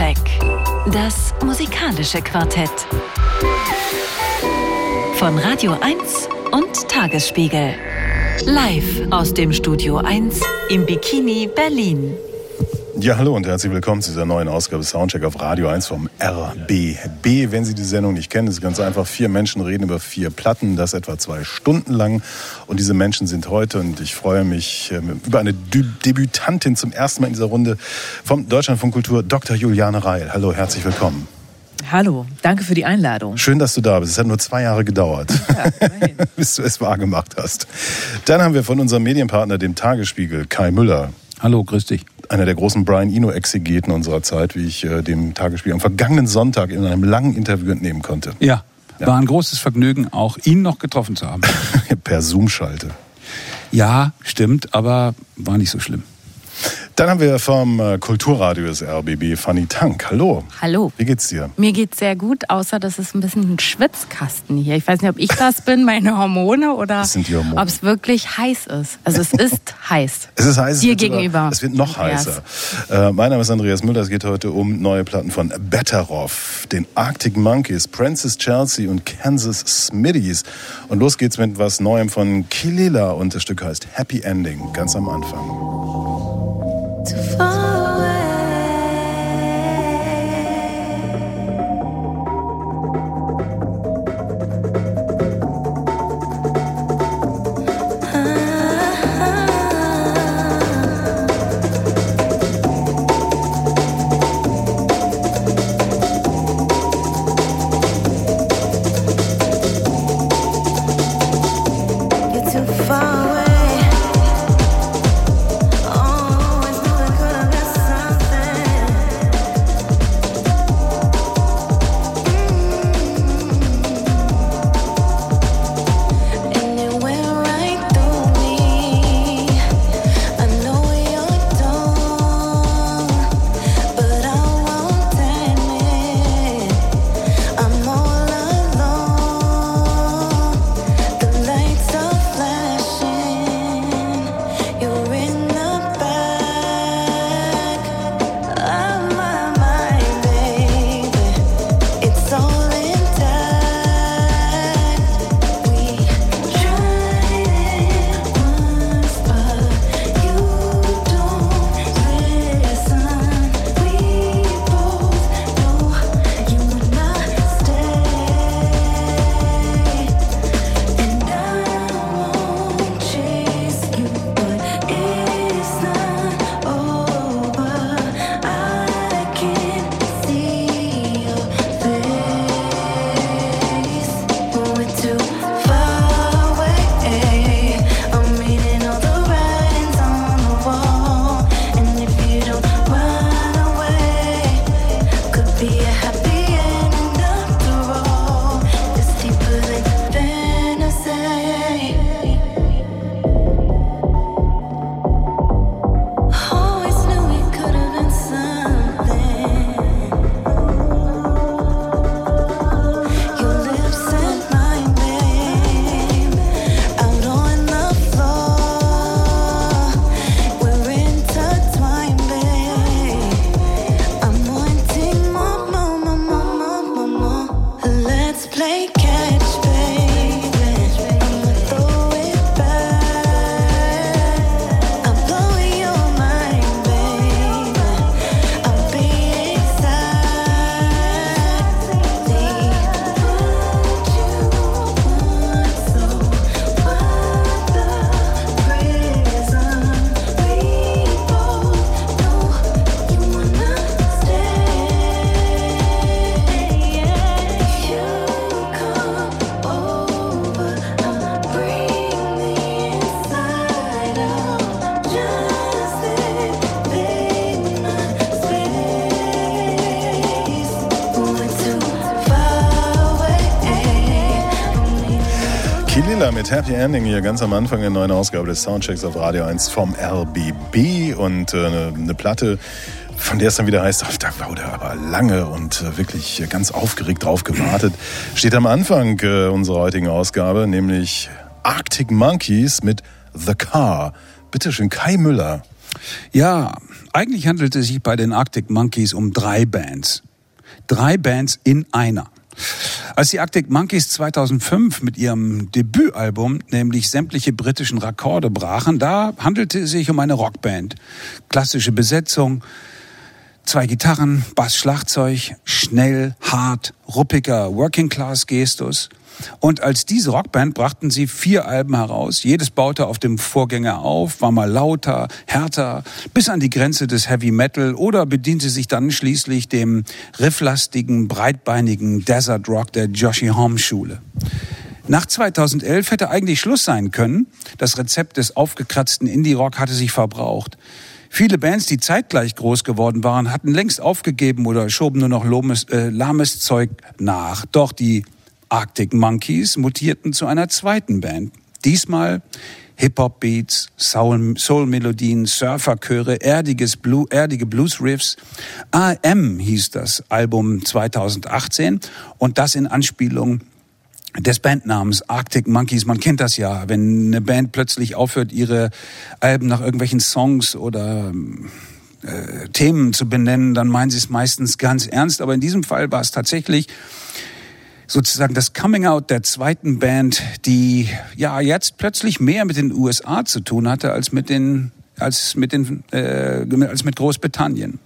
Soundcheck. Das musikalische Quartett. Von Radio 1 und Tagesspiegel. Live aus dem Studio 1 im Bikini Berlin. Ja, hallo und herzlich willkommen zu dieser neuen Ausgabe Soundcheck auf Radio 1 vom RBB. Wenn Sie die Sendung nicht kennen, ist es ganz einfach. Vier Menschen reden über vier Platten, das etwa zwei Stunden lang. Und diese Menschen sind heute, und ich freue mich ähm, über eine Debütantin zum ersten Mal in dieser Runde vom Deutschlandfunk Kultur, Dr. Juliane Reil. Hallo, herzlich willkommen. Hallo, danke für die Einladung. Schön, dass du da bist. Es hat nur zwei Jahre gedauert, ja, bis du es wahrgemacht hast. Dann haben wir von unserem Medienpartner, dem Tagesspiegel, Kai Müller. Hallo, grüß dich einer der großen Brian Eno-Exegeten unserer Zeit, wie ich äh, dem Tagesspiel am vergangenen Sonntag in einem langen Interview entnehmen konnte. Ja, ja. war ein großes Vergnügen, auch ihn noch getroffen zu haben. per Zoom-Schalte. Ja, stimmt, aber war nicht so schlimm. Dann haben wir vom äh, Kulturradio des RBB Fanny Tank. Hallo. Hallo. Wie geht's dir? Mir geht's sehr gut, außer dass es ein bisschen ein Schwitzkasten hier. Ich weiß nicht, ob ich das bin, meine Hormone oder ob es wirklich heiß ist. Also es ist heiß. Es ist heiß. Dir gegenüber. es wird noch heißer. Äh, mein Name ist Andreas Müller. Es geht heute um neue Platten von Betteroff, den Arctic Monkeys, Princess Chelsea und Kansas Smitties. Und los geht's mit was Neuem von Kilila und das Stück heißt Happy Ending, ganz am Anfang. To fall Happy Ending hier ganz am Anfang der neuen Ausgabe des Soundchecks auf Radio 1 vom RBB und äh, eine Platte, von der es dann wieder heißt, da wurde aber lange und äh, wirklich ganz aufgeregt drauf gewartet, steht am Anfang äh, unserer heutigen Ausgabe, nämlich Arctic Monkeys mit The Car. Bitte schön, Kai Müller. Ja, eigentlich handelt es sich bei den Arctic Monkeys um drei Bands. Drei Bands in einer. Als die Arctic Monkeys 2005 mit ihrem Debütalbum nämlich sämtliche britischen Rekorde brachen, da handelte es sich um eine Rockband. Klassische Besetzung, zwei Gitarren, Bass, Schlagzeug, schnell, hart, ruppiger Working-Class-Gestus. Und als diese Rockband brachten sie vier Alben heraus. Jedes baute auf dem Vorgänger auf, war mal lauter, härter, bis an die Grenze des Heavy Metal oder bediente sich dann schließlich dem rifflastigen, breitbeinigen Desert Rock der Joshi Home Schule. Nach 2011 hätte eigentlich Schluss sein können. Das Rezept des aufgekratzten Indie-Rock hatte sich verbraucht. Viele Bands, die zeitgleich groß geworden waren, hatten längst aufgegeben oder schoben nur noch äh, lahmes Zeug nach. Doch die Arctic Monkeys mutierten zu einer zweiten Band. Diesmal Hip-Hop-Beats, Soul-Melodien, Surferchöre, erdiges Blue, erdige Blues-Riffs. AM hieß das Album 2018 und das in Anspielung des Bandnamens Arctic Monkeys. Man kennt das ja, wenn eine Band plötzlich aufhört, ihre Alben nach irgendwelchen Songs oder äh, Themen zu benennen, dann meinen sie es meistens ganz ernst. Aber in diesem Fall war es tatsächlich sozusagen das Coming Out der zweiten Band, die ja jetzt plötzlich mehr mit den USA zu tun hatte als mit den als mit den äh, als mit Großbritannien.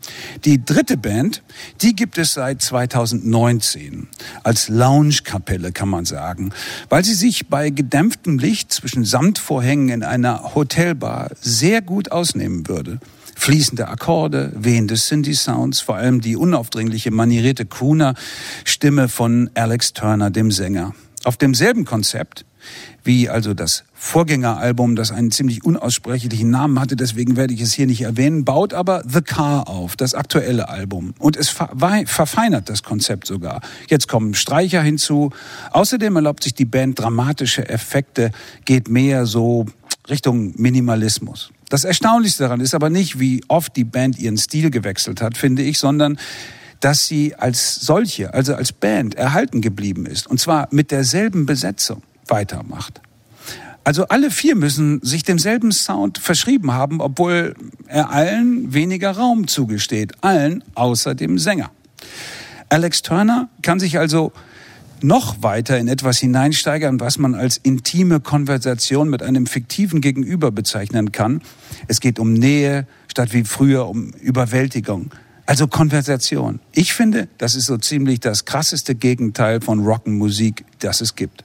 Die dritte Band, die gibt es seit 2019 als Lounge-Kapelle kann man sagen, weil sie sich bei gedämpftem Licht zwischen Samtvorhängen in einer Hotelbar sehr gut ausnehmen würde fließende Akkorde, wehende Cindy-Sounds, vor allem die unaufdringliche, manierierte Crooner-Stimme von Alex Turner, dem Sänger. Auf demselben Konzept wie also das Vorgängeralbum, das einen ziemlich unaussprechlichen Namen hatte, deswegen werde ich es hier nicht erwähnen, baut aber The Car auf, das aktuelle Album. Und es verfeinert das Konzept sogar. Jetzt kommen Streicher hinzu. Außerdem erlaubt sich die Band dramatische Effekte, geht mehr so Richtung Minimalismus. Das Erstaunlichste daran ist aber nicht, wie oft die Band ihren Stil gewechselt hat, finde ich, sondern dass sie als solche, also als Band erhalten geblieben ist. Und zwar mit derselben Besetzung weitermacht. Also alle vier müssen sich demselben Sound verschrieben haben, obwohl er allen weniger Raum zugesteht. Allen außer dem Sänger. Alex Turner kann sich also noch weiter in etwas hineinsteigern, was man als intime Konversation mit einem fiktiven Gegenüber bezeichnen kann. Es geht um Nähe statt wie früher um Überwältigung. Also Konversation. Ich finde, das ist so ziemlich das krasseste Gegenteil von Rock'n'Musik, das es gibt.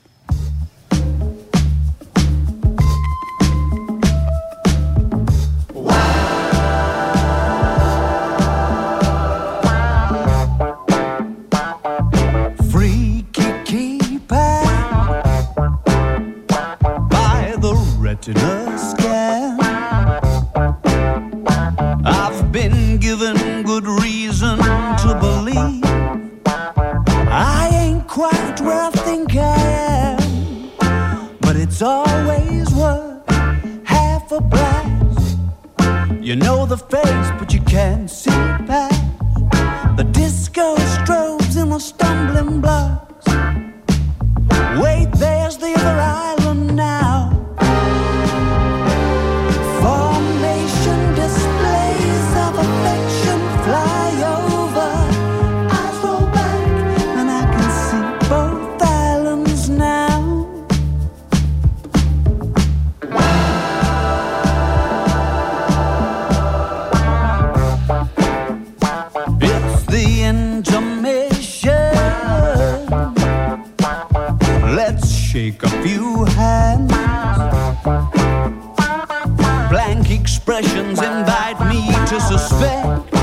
You know the face, but you can't see past the disco strobes and the stumbling blocks. Expressions invite me to suspect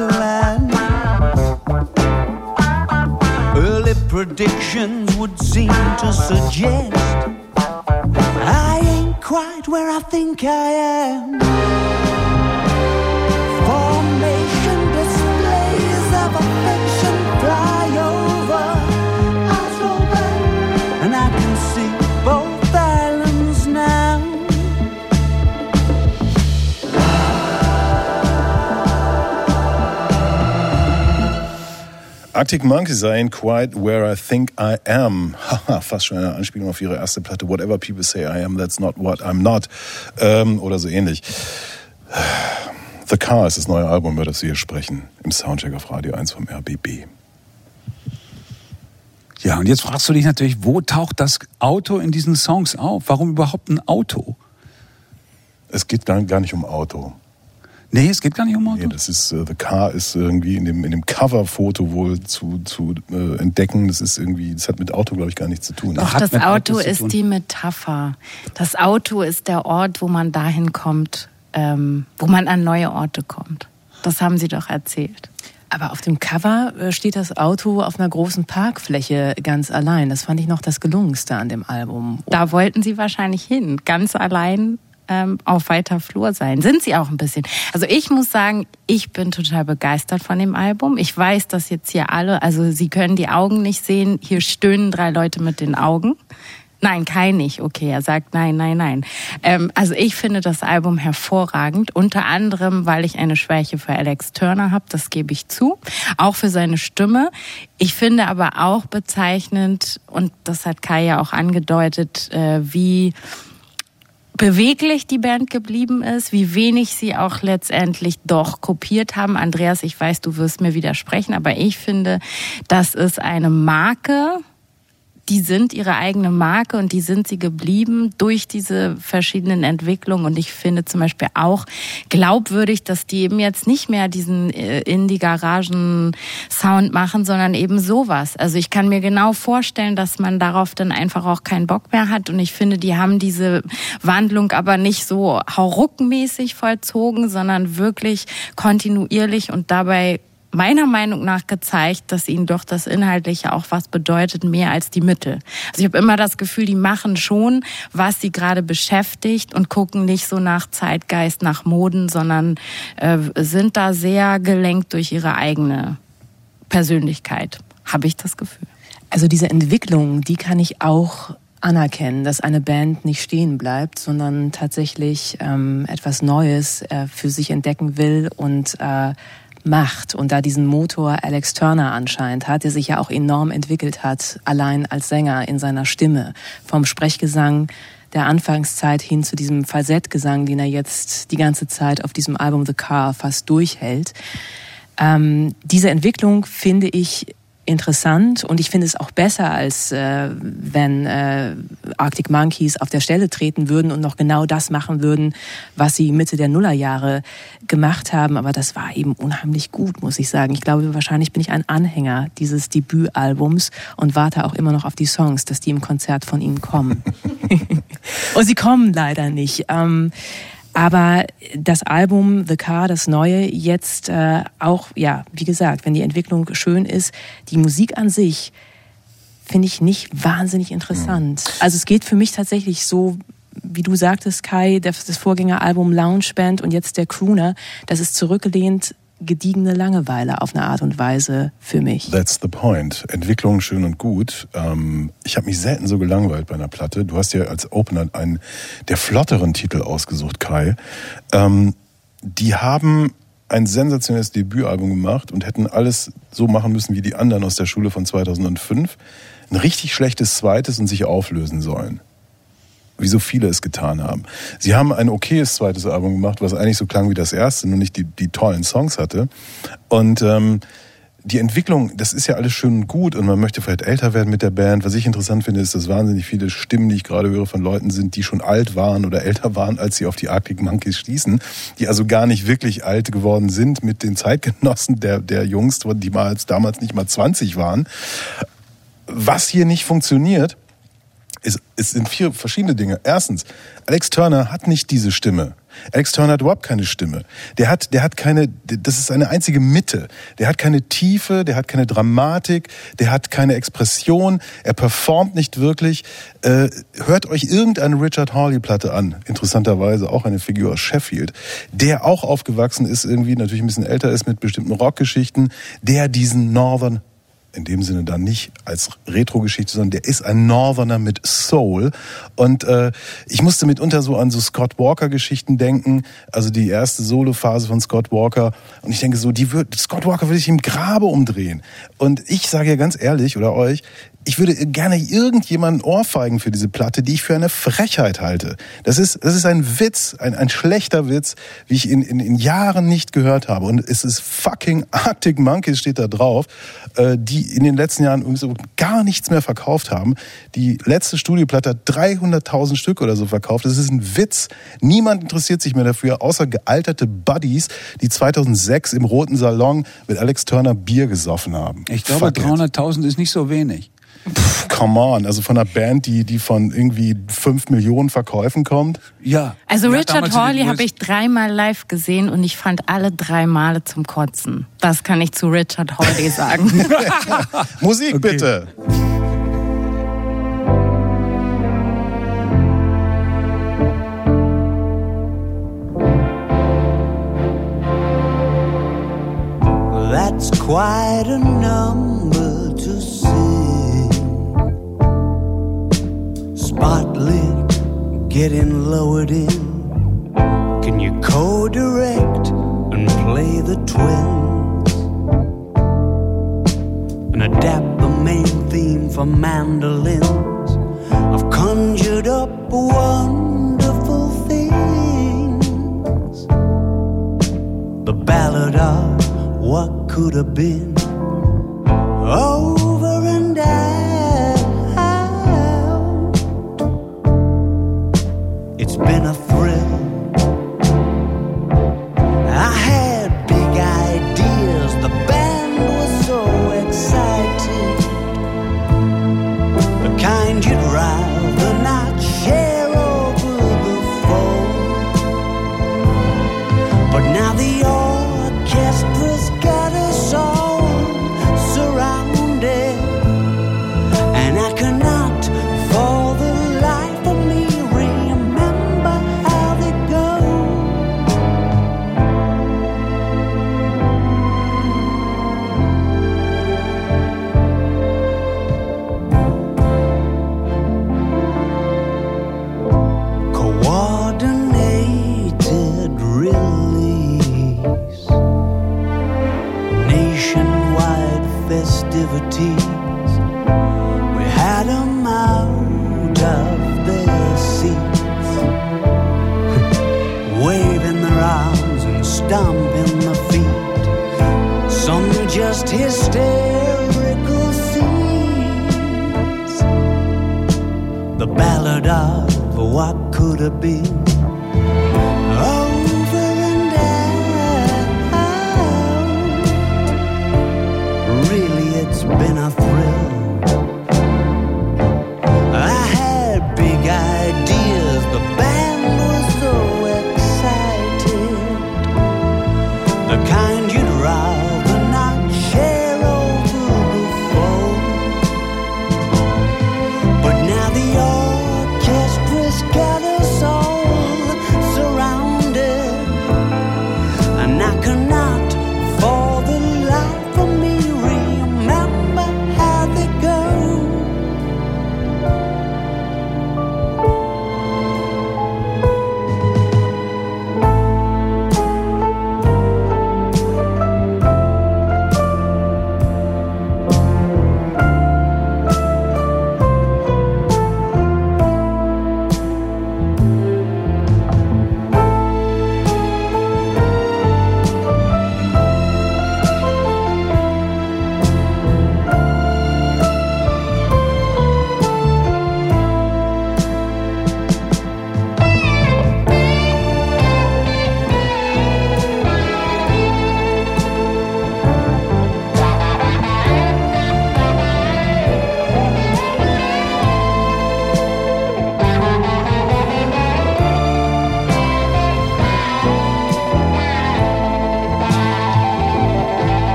into land. Early predictions would seem to suggest I ain't quite where I think I am. Formation displays of affection Arctic Monkeys I ain't quite where I think I am. Haha, fast schon eine Anspielung auf ihre erste Platte. Whatever people say I am, that's not what I'm not. Ähm, oder so ähnlich. The Car ist das neue Album, über das wir hier sprechen. Im Soundcheck auf Radio 1 vom RBB. Ja, und jetzt fragst du dich natürlich, wo taucht das Auto in diesen Songs auf? Warum überhaupt ein Auto? Es geht gar nicht um Auto. Nee, es geht gar nicht um Auto. Nee, das ist uh, The Car ist irgendwie in dem in dem Coverfoto wohl zu zu äh, entdecken. Das ist irgendwie, das hat mit Auto glaube ich gar nichts zu tun. Doch, das Auto ist die Metapher. Das Auto ist der Ort, wo man dahin kommt, ähm, wo man an neue Orte kommt. Das haben Sie doch erzählt. Aber auf dem Cover äh, steht das Auto auf einer großen Parkfläche ganz allein. Das fand ich noch das Gelungenste an dem Album. Da wollten Sie wahrscheinlich hin, ganz allein ähm, auf weiter Flur sein. Sind sie auch ein bisschen. Also ich muss sagen, ich bin total begeistert von dem Album. Ich weiß, dass jetzt hier alle, also Sie können die Augen nicht sehen. Hier stöhnen drei Leute mit den Augen. Nein, kein nicht. Okay, er sagt nein, nein, nein. Ähm, also ich finde das Album hervorragend, unter anderem, weil ich eine Schwäche für Alex Turner habe, das gebe ich zu, auch für seine Stimme. Ich finde aber auch bezeichnend, und das hat Kai ja auch angedeutet, äh, wie beweglich die Band geblieben ist, wie wenig sie auch letztendlich doch kopiert haben. Andreas, ich weiß, du wirst mir widersprechen, aber ich finde, das ist eine Marke, die sind ihre eigene Marke und die sind sie geblieben durch diese verschiedenen Entwicklungen. Und ich finde zum Beispiel auch glaubwürdig, dass die eben jetzt nicht mehr diesen äh, Indie-Garagen-Sound machen, sondern eben sowas. Also ich kann mir genau vorstellen, dass man darauf dann einfach auch keinen Bock mehr hat. Und ich finde, die haben diese Wandlung aber nicht so hauruckmäßig vollzogen, sondern wirklich kontinuierlich und dabei meiner Meinung nach gezeigt, dass ihnen doch das Inhaltliche auch was bedeutet, mehr als die Mittel. Also ich habe immer das Gefühl, die machen schon, was sie gerade beschäftigt und gucken nicht so nach Zeitgeist, nach Moden, sondern äh, sind da sehr gelenkt durch ihre eigene Persönlichkeit, habe ich das Gefühl. Also diese Entwicklung, die kann ich auch anerkennen, dass eine Band nicht stehen bleibt, sondern tatsächlich ähm, etwas Neues äh, für sich entdecken will und äh, macht und da diesen Motor Alex Turner anscheinend hat, der sich ja auch enorm entwickelt hat, allein als Sänger in seiner Stimme, vom Sprechgesang der Anfangszeit hin zu diesem Falsettgesang, den er jetzt die ganze Zeit auf diesem Album The Car fast durchhält. Ähm, diese Entwicklung finde ich interessant und ich finde es auch besser, als äh, wenn äh, Arctic Monkeys auf der Stelle treten würden und noch genau das machen würden, was sie Mitte der Nullerjahre gemacht haben. Aber das war eben unheimlich gut, muss ich sagen. Ich glaube, wahrscheinlich bin ich ein Anhänger dieses Debütalbums und warte auch immer noch auf die Songs, dass die im Konzert von ihnen kommen. und sie kommen leider nicht. Ähm, aber das Album The Car, das neue, jetzt äh, auch, ja, wie gesagt, wenn die Entwicklung schön ist, die Musik an sich finde ich nicht wahnsinnig interessant. Mhm. Also es geht für mich tatsächlich so, wie du sagtest, Kai, das Vorgängeralbum Lounge Band und jetzt der Crooner, das ist zurückgelehnt gediegene Langeweile auf eine Art und Weise für mich. That's the point. Entwicklung schön und gut. Ähm, ich habe mich selten so gelangweilt bei einer Platte. Du hast ja als Opener einen der flotteren Titel ausgesucht, Kai. Ähm, die haben ein sensationelles Debütalbum gemacht und hätten alles so machen müssen wie die anderen aus der Schule von 2005. Ein richtig schlechtes zweites und sich auflösen sollen wie so viele es getan haben. Sie haben ein okayes zweites Album gemacht, was eigentlich so klang wie das erste, nur nicht die, die tollen Songs hatte. Und ähm, die Entwicklung, das ist ja alles schön und gut und man möchte vielleicht älter werden mit der Band. Was ich interessant finde, ist, dass wahnsinnig viele Stimmen, die ich gerade höre von Leuten sind, die schon alt waren oder älter waren, als sie auf die Arctic Monkeys schließen, die also gar nicht wirklich alt geworden sind mit den Zeitgenossen der, der Jungs, die mal damals nicht mal 20 waren. Was hier nicht funktioniert, es, es sind vier verschiedene Dinge. Erstens, Alex Turner hat nicht diese Stimme Alex Turner hat überhaupt keine Stimme. Der hat, der hat keine, das ist eine einzige Mitte. Der hat keine Tiefe, der hat keine Dramatik, der hat keine Expression, er performt nicht wirklich. Äh, hört euch irgendeine Richard Hawley-Platte an, interessanterweise auch eine Figur aus Sheffield, der auch aufgewachsen ist, irgendwie natürlich ein bisschen älter ist mit bestimmten Rockgeschichten, der diesen Northern in dem Sinne dann nicht als Retro-Geschichte, sondern der ist ein Northerner mit Soul. Und äh, ich musste mitunter so an so Scott Walker-Geschichten denken, also die erste Solo-Phase von Scott Walker. Und ich denke so, die wird, Scott Walker würde ich im Grabe umdrehen. Und ich sage ja ganz ehrlich, oder euch, ich würde gerne irgendjemanden ohrfeigen für diese Platte, die ich für eine Frechheit halte. Das ist, das ist ein Witz, ein, ein schlechter Witz, wie ich in, in, in Jahren nicht gehört habe. Und es ist fucking Arctic Monkeys steht da drauf, äh, die in den letzten Jahren so gar nichts mehr verkauft haben. Die letzte Studioplatte hat 300.000 Stück oder so verkauft. Das ist ein Witz. Niemand interessiert sich mehr dafür, außer gealterte Buddies, die 2006 im Roten Salon mit Alex Turner Bier gesoffen haben. Ich glaube, 300.000 ist nicht so wenig. Pff, come on, also von einer Band, die, die von irgendwie fünf Millionen Verkäufen kommt. Ja. Also Ja, Richard Hawley habe ich dreimal live gesehen und ich fand alle drei Male zum Kotzen. Das kann ich zu Richard Hawley sagen. Musik bitte. That's quite a number Spotlit, getting lowered in. Can you co direct and play the twins? And adapt the main theme for mandolins? I've conjured up wonderful things the ballad of what could have been over been a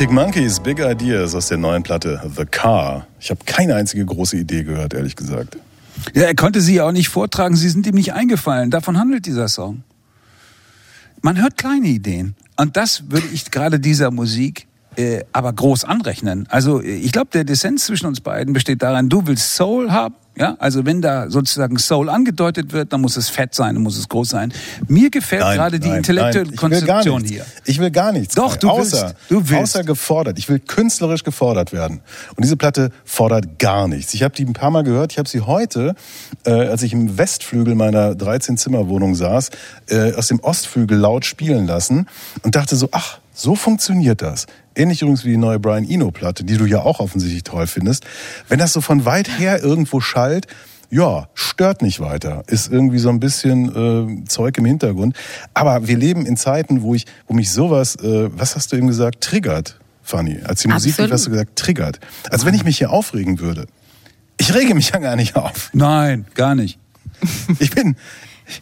Arctic Monkeys, Big Ideas aus der neuen Platte The Car. Ich habe keine einzige große Idee gehört, ehrlich gesagt. Ja, er konnte sie ja auch nicht vortragen, sie sind ihm nicht eingefallen. Davon handelt dieser Song. Man hört kleine Ideen. Und das würde ich gerade dieser Musik äh, aber groß anrechnen. Also ich glaube, der Dissens zwischen uns beiden besteht daran, du willst Soul haben, ja, also wenn da sozusagen Soul angedeutet wird, dann muss es fett sein, dann muss es groß sein. Mir gefällt Nein, gerade die nein, intellektuelle nein, Konstruktion hier. Ich will gar nichts. Doch, du außer, willst, du willst. Außer gefordert. Ich will künstlerisch gefordert werden. Und diese Platte fordert gar nichts. Ich habe die ein paar Mal gehört. Ich habe sie heute, äh, als ich im Westflügel meiner 13-Zimmer-Wohnung saß, äh, aus dem Ostflügel laut spielen lassen und dachte so, ach, so funktioniert das. Ähnlich übrigens wie die neue Brian Eno-Platte, die du ja auch offensichtlich toll findest. Wenn das so von weit her irgendwo schallt, ja, stört nicht weiter. Ist irgendwie so ein bisschen äh, Zeug im Hintergrund. Aber wir leben in Zeiten, wo ich, wo mich sowas, äh, was hast du eben gesagt, triggert, Fanny. Als die Musik, Absolut. was hast du gesagt, triggert. Als wenn ich mich hier aufregen würde. Ich rege mich ja gar nicht auf. Nein, gar nicht. Ich bin,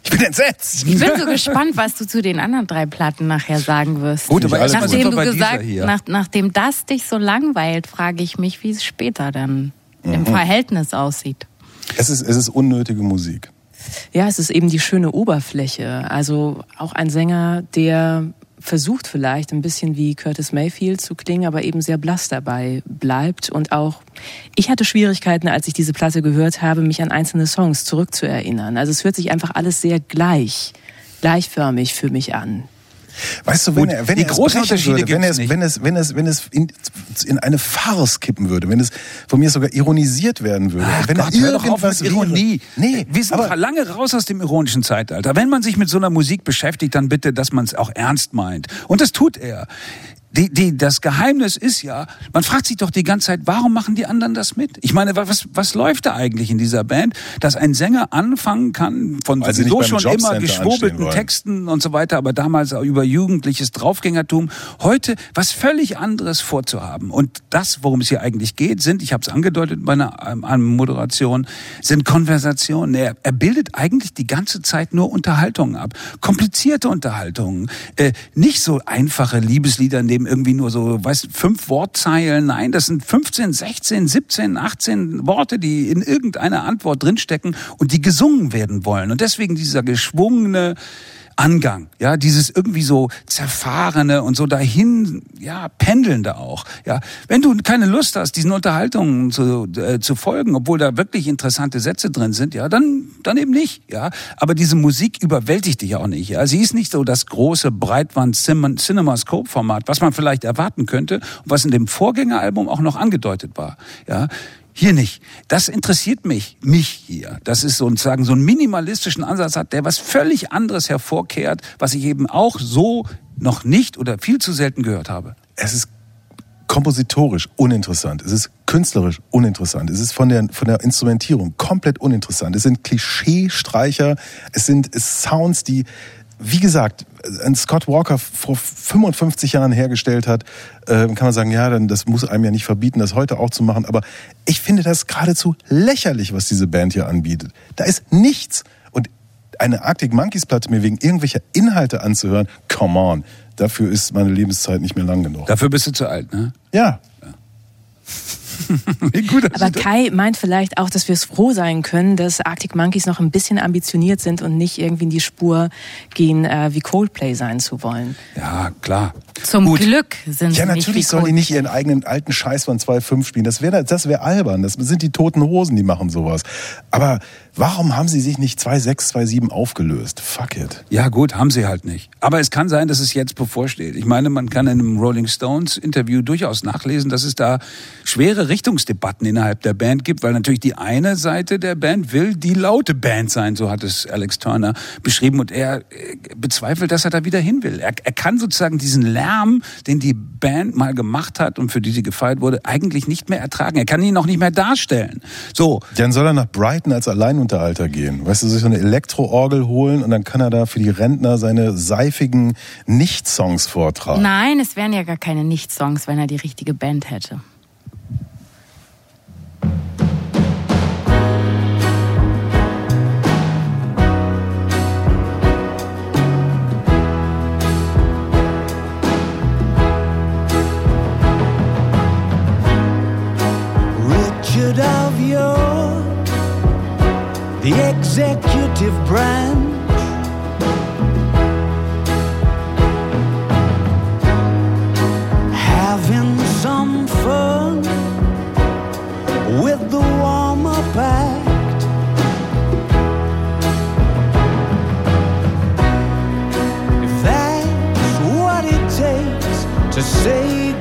ich bin entsetzt. Ich bin so gespannt, was du zu den anderen drei Platten nachher sagen wirst. Gut, aber Nachdem du gesagt, nach, nachdem das dich so langweilt, frage ich mich, wie es später dann Mhm. im Verhältnis aussieht. Es ist, es ist unnötige Musik. Ja, es ist eben die schöne Oberfläche. Also auch ein Sänger, der versucht vielleicht ein bisschen wie Curtis Mayfield zu klingen, aber eben sehr blass dabei bleibt. Und auch ich hatte Schwierigkeiten, als ich diese Platte gehört habe, mich an einzelne Songs zurückzuerinnern. Also es hört sich einfach alles sehr gleich, gleichförmig für mich an. Weißt du, wenn Gut, er, wenn die er es großen Unterschiede würde, wenn es, nicht. wenn es, wenn es, wenn es in, in eine Farce kippen würde, wenn es von mir sogar ironisiert werden würde, Ach wenn Gott, er hör irgendwas mit Ironie. Wäre. Nee, wir sind aber lange raus aus dem ironischen Zeitalter. Wenn man sich mit so einer Musik beschäftigt, dann bitte, dass man es auch ernst meint. Und das tut er. Die, die, das Geheimnis ist ja, man fragt sich doch die ganze Zeit, warum machen die anderen das mit? Ich meine, was, was läuft da eigentlich in dieser Band, dass ein Sänger anfangen kann von Weil sowieso schon immer geschwurbelten wollen. Texten und so weiter, aber damals auch über jugendliches Draufgängertum. Heute was völlig anderes vorzuhaben. Und das, worum es hier eigentlich geht, sind, ich habe es angedeutet bei einer ähm, einer Moderation, sind Konversationen. Er, er bildet eigentlich die ganze Zeit nur Unterhaltungen ab. Komplizierte Unterhaltungen. Äh, nicht so einfache Liebeslieder, in dem irgendwie nur so, weißt fünf Wortzeilen. Nein, das sind 15, 16, 17, 18 Worte, die in irgendeiner Antwort drinstecken und die gesungen werden wollen. Und deswegen dieser geschwungene Angang, ja, dieses irgendwie so zerfahrene und so dahin, ja, pendelnde auch, ja. Wenn du keine Lust hast, diesen Unterhaltungen zu, äh, zu folgen, obwohl da wirklich interessante Sätze drin sind, ja, dann, dann eben nicht, ja. Aber diese Musik überwältigt dich auch nicht, ja. Sie ist nicht so das große Breitband-Cinemascope-Format, was man vielleicht erwarten könnte was in dem Vorgängeralbum auch noch angedeutet war, ja. Hier nicht. Das interessiert mich, mich hier. Das ist sozusagen so einen minimalistischen Ansatz hat, der was völlig anderes hervorkehrt, was ich eben auch so noch nicht oder viel zu selten gehört habe. es ist kompositorisch uninteressant. Es ist künstlerisch uninteressant. Es ist von der, von der Instrumentierung komplett uninteressant. Es sind Klischeestreicher. Es sind Sounds, die, wie gesagt, ein Scott Walker vor 55 Jahren hergestellt hat, äh, kann man sagen, ja, dann das muss einem ja nicht verbieten, das heute auch zu machen. Aber ich finde das geradezu lächerlich, was diese Band hier anbietet. Da ist nichts. Und eine Arctic Monkeys Platte mir wegen irgendwelcher Inhalte anzuhören, come on. Dafür ist meine Lebenszeit nicht mehr lang genug. Dafür bist du zu alt, ne? Ja, Wie gut, Aber Kai meint vielleicht auch, dass wir es froh sein können, dass Arctic Monkeys noch ein bisschen ambitioniert sind und nicht irgendwie in die Spur gehen, äh, wie Coldplay sein zu wollen. ja, klar. Zum Gut. Glück sind Ja, sie nicht wie natürlich sollen die nicht ihren eigenen alten Scheiß von 2.5 spielen. Das wäre das wär albern. Das sind die toten Hosen, die machen sowas. Aber warum haben sie sich nicht 2.6, 2.7 aufgelöst? Fuck it. Ja, gut, haben sie halt nicht. Aber es kann sein, dass es jetzt bevorsteht. Ich meine, man kann in einem Rolling Stones Interview durchaus nachlesen, dass es da schwere Richtungsdebatten innerhalb der Band gibt, weil natürlich die eine Seite der Band will die laute Band sein, so hat es Alex Turner beschrieben und er äh, bezweifelt, dass er da wieder hin will. Er, er kann sozusagen diesen Lärm, den die Band mal gemacht hat und für die sie gefeiert wurde, eigentlich nicht mehr ertragen. Er kann ihn auch nicht mehr darstellen. So, Dann soll er nach Brighton als Alleinunterhalter gehen. Weißt du, sich so eine Elektroorgel holen und dann kann er da für die Rentner seine seifigen Nicht-Songs vortragen. Nein, es wären ja gar keine Nicht-Songs, wenn er die richtige Band hätte. Branch. Having some fun with the warm up act. If that's what it takes to say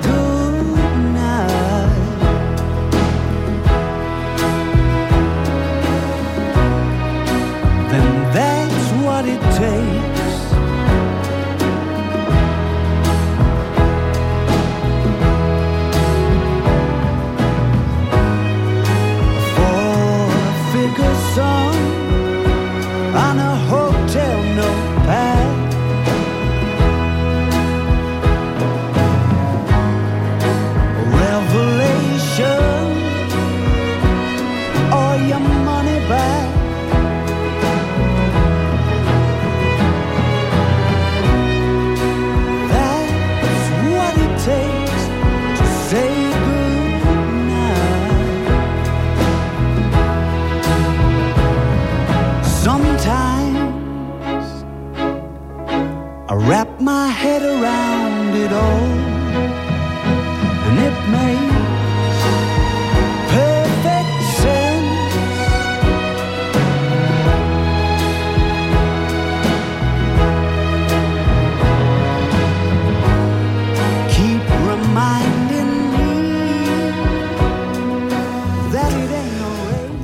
all, and.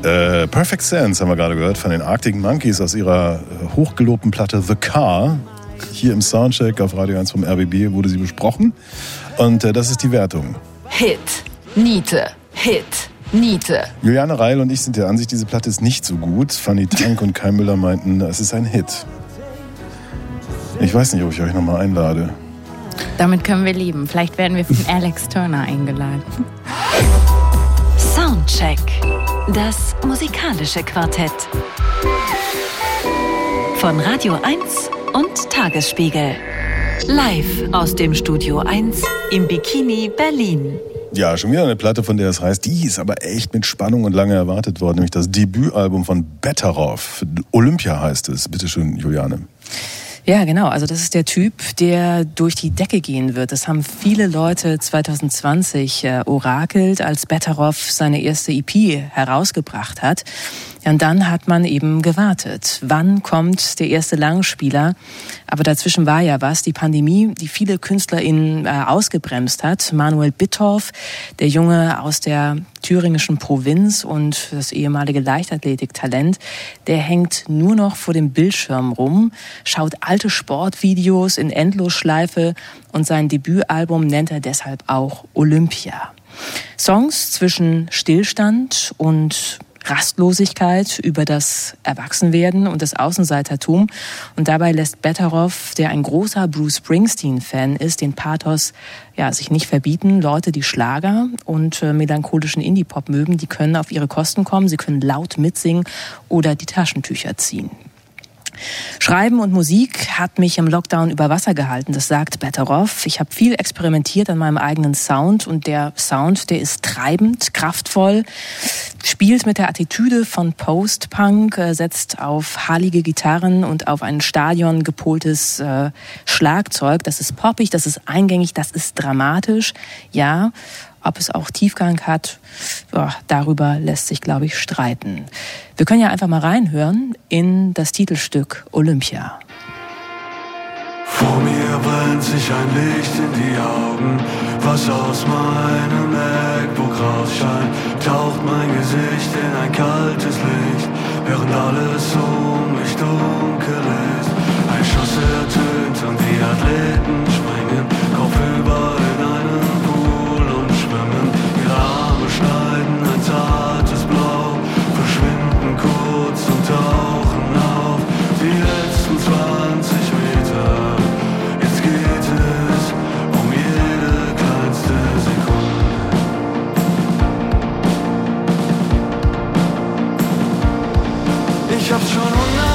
Äh, Perfect Sense haben wir gerade gehört von den Arctic Monkeys aus ihrer äh, hochgelobten Platte The Car. Hier im Soundcheck auf Radio 1 vom RBB wurde sie besprochen. Und äh, das ist die Wertung. Hit, Niete, Hit, Niete. Juliane Reil und ich sind der Ansicht, diese Platte ist nicht so gut. Fanny Tank und Kai Müller meinten, es ist ein Hit. Ich weiß nicht, ob ich euch nochmal einlade. Damit können wir leben. Vielleicht werden wir von Alex Turner eingeladen. Soundcheck, das musikalische Quartett. Von Radio 1 und Tagesspiegel. Live aus dem Studio 1 im Bikini Berlin. Ja, schon wieder eine Platte, von der es heißt, die ist aber echt mit Spannung und lange erwartet worden, nämlich das Debütalbum von Betteroff. Olympia heißt es. Bitte schön, Juliane. Ja, genau. Also das ist der Typ, der durch die Decke gehen wird. Das haben viele Leute 2020 äh, orakelt, als Betteroff seine erste EP herausgebracht hat. Und dann hat man eben gewartet. Wann kommt der erste Langspieler? Aber dazwischen war ja was, die Pandemie, die viele KünstlerInnen äh, ausgebremst hat. Manuel Bitthoff, der Junge aus der thüringischen Provinz und das ehemalige Leichtathletiktalent, der hängt nur noch vor dem Bildschirm rum, schaut alte Sportvideos in Endlosschleife und sein Debütalbum nennt er deshalb auch Olympia. Songs zwischen Stillstand und Rastlosigkeit, über das Erwachsenwerden und das Außenseitertum. Und dabei lässt Betteroff, der ein großer Bruce Springsteen-Fan ist, den Pathos ja, sich nicht verbieten. Leute, die Schlager und äh, melancholischen Indie-Pop mögen, die können auf ihre Kosten kommen, sie können laut mitsingen oder die Taschentücher ziehen. Schreiben und Musik hat mich im Lockdown über Wasser gehalten, das sagt Betteroff. Ich habe viel experimentiert an meinem eigenen Sound und der Sound, der ist treibend, kraftvoll, spielt mit der Attitüde von Post-Punk, äh, setzt auf hallige Gitarren und auf ein Stadion gepoltes äh, Schlagzeug. Das ist poppig, das ist eingängig, das ist dramatisch, ja. Ob es auch Tiefgang hat, darüber lässt sich, glaube ich, streiten. Wir können ja einfach mal reinhören in das Titelstück Olympia. Vor mir brennt sich ein Licht in die Augen, was aus meinem MacBook rausscheint, taucht mein Gesicht in ein kaltes Licht, während alles um mich dunkel Ich hab's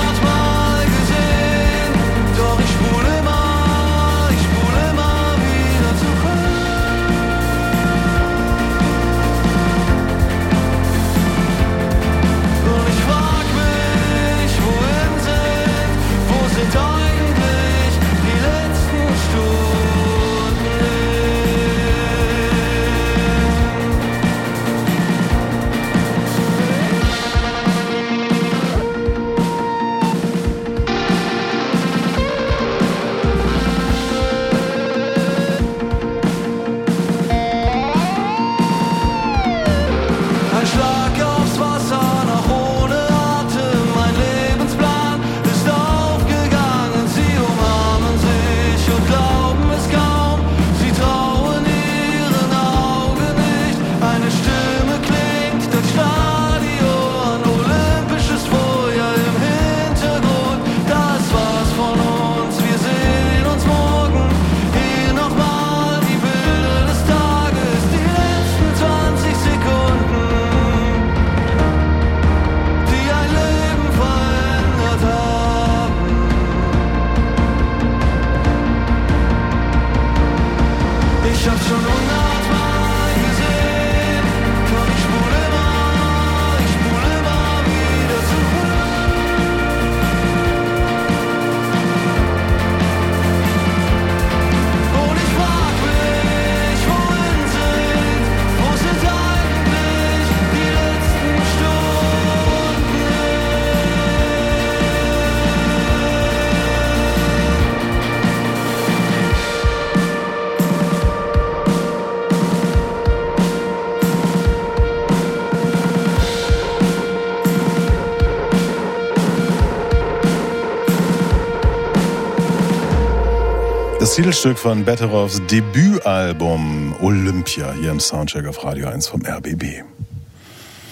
Titelstück von Betteroffs Debütalbum Olympia hier im Soundcheck auf Radio 1 vom RBB.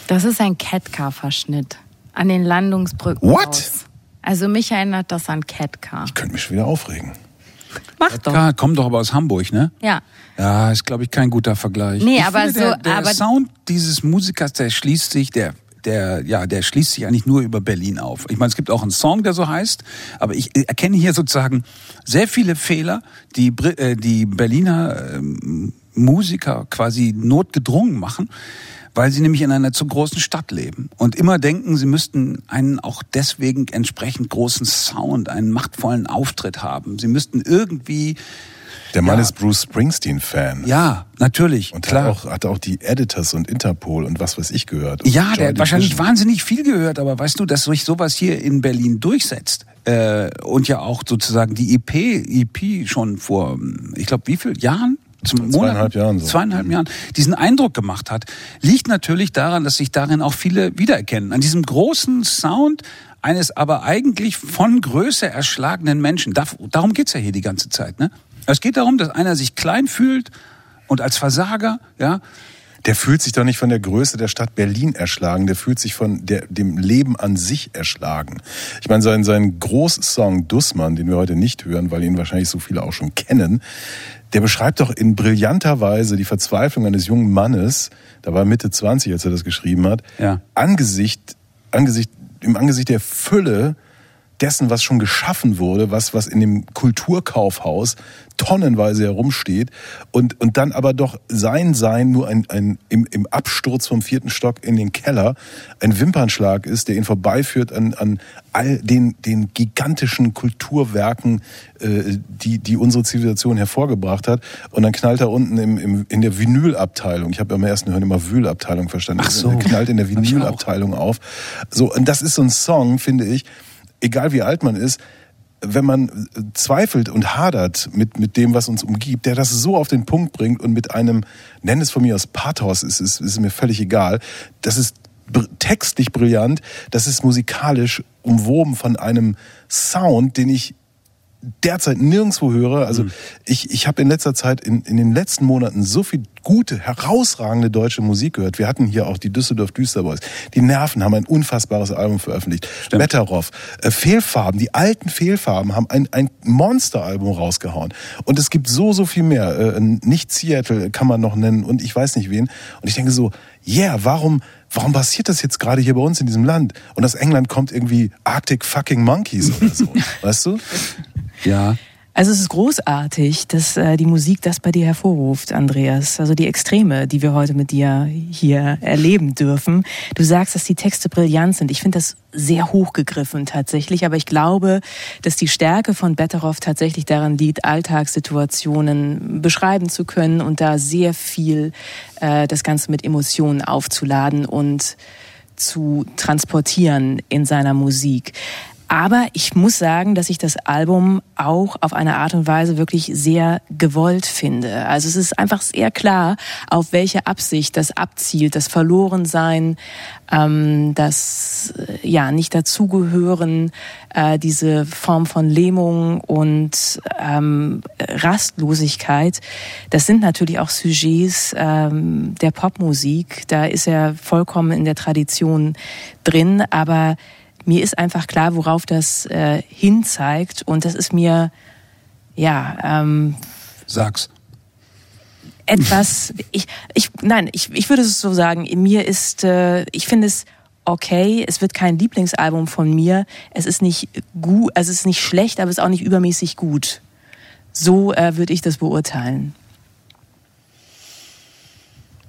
Das ist ein Catcar-Verschnitt an den Landungsbrücken. What? Aus. Also mich erinnert das an Catcar. Ich könnte mich schon wieder aufregen. Mach doch. Klar, kommt doch aber aus Hamburg, ne? Ja. Ja, ist, glaube ich, kein guter Vergleich. Nee, ich aber finde, so- der, der aber- Sound dieses Musikers, der schließt sich, der, der, ja, der schließt sich eigentlich nur über Berlin auf. Ich meine, es gibt auch einen Song, der so heißt, aber ich erkenne hier sozusagen sehr viele Fehler, die, äh, die Berliner ähm, Musiker quasi notgedrungen machen, weil sie nämlich in einer zu großen Stadt leben und immer denken, sie müssten einen auch deswegen entsprechend großen Sound, einen machtvollen Auftritt haben. Sie müssten irgendwie Der Mann Ja. ist Bruce Springsteen-Fan. ja, natürlich, Und klar. Hat, auch, hat auch die Editors und Interpol und was weiß ich gehört. Und ja, Joy der hat wahrscheinlich wahnsinnig viel gehört, aber weißt du, dass sich sowas hier in Berlin durchsetzt äh, und ja auch sozusagen die EP, EP schon vor, ich glaube, wie viel Jahren? Zum Zweieinhalb Jahren so. Zweieinhalb Jahren diesen Eindruck gemacht hat, liegt natürlich daran, dass sich darin auch viele wiedererkennen. An diesem großen Sound eines aber eigentlich von Größe erschlagenen Menschen. Da, darum geht's ja hier die ganze Zeit. Ne? Es geht darum, dass einer sich klein fühlt und als Versager, ja, Der fühlt sich doch nicht von der Größe der Stadt Berlin erschlagen, der fühlt sich von der, dem Leben an sich erschlagen. Ich meine, sein, sein Großsong Dussmann, den wir heute nicht hören, weil ihn wahrscheinlich so viele auch schon kennen, der beschreibt doch in brillanter Weise die Verzweiflung eines jungen Mannes, da war er Mitte 20, als er das geschrieben hat, Ja. Angesicht, Angesicht, im Angesicht der Fülle dessen, was schon geschaffen wurde, was, was in dem Kulturkaufhaus tonnenweise herumsteht und, und dann aber doch sein Sein nur ein, ein im, im Absturz vom vierten Stock in den Keller ein Wimpernschlag ist, der ihn vorbeiführt an, an all den, den gigantischen Kulturwerken, äh, die, die unsere Zivilisation hervorgebracht hat. Und dann knallt er unten im, im, in der Vinylabteilung. Ich habe ja im ersten Hören immer Wühlabteilung verstanden. Ach so. Er knallt in der. Vinylabteilung auf. So, und das ist so ein Song, finde ich, egal wie alt man ist, wenn man zweifelt und hadert mit, mit dem, was uns umgibt, der das so auf den Punkt bringt und mit einem, nenn es von mir aus Pathos, ist, ist, ist mir völlig egal, das ist textlich brillant, das ist musikalisch umwoben von einem Sound, den ich derzeit nirgendwo höre. Also ich, ich habe in letzter Zeit, in, in den letzten Monaten so viel gute, herausragende deutsche Musik gehört. Wir hatten hier auch die Düsseldorf Düsterboys. Die Nerven haben ein unfassbares Album veröffentlicht. Betteroff, äh, Fehlfarben, die alten Fehlfarben haben ein, ein Monsteralbum rausgehauen. Und es gibt so, so viel mehr. Äh, nicht Seattle kann man noch nennen und ich weiß nicht wen. Und ich denke so, yeah, warum, warum passiert das jetzt gerade hier bei uns in diesem Land? Und aus England kommt irgendwie Arctic fucking Monkeys oder so. weißt du? Ja. Also es ist großartig, dass äh, die Musik das bei dir hervorruft, Andreas. Also die Extreme, die wir heute mit dir hier erleben dürfen. Du sagst, dass die Texte brillant sind. Ich finde das sehr hochgegriffen tatsächlich, aber ich glaube, dass die Stärke von Betteroff tatsächlich daran liegt, Alltagssituationen beschreiben zu können und da sehr viel äh, das Ganze mit Emotionen aufzuladen und zu transportieren in seiner Musik. Aber ich muss sagen, dass ich das Album auch auf eine Art und Weise wirklich sehr gewollt finde. Also es ist einfach sehr klar, auf welche Absicht das abzielt, das Verlorensein, ähm, das äh, ja nicht dazugehören, äh, diese Form von Lähmung und ähm, Rastlosigkeit. Das sind natürlich auch Sujets ähm, der Popmusik. Da ist er vollkommen in der Tradition drin, aber mir ist einfach klar, worauf das äh, hinzeigt und das ist mir ja ähm, Sag's. etwas. Ich, ich, nein, ich, ich würde es so sagen. Mir ist, äh, ich finde es okay. Es wird kein Lieblingsalbum von mir. Es ist nicht gut, also es ist nicht schlecht, aber es ist auch nicht übermäßig gut. So äh, würde ich das beurteilen.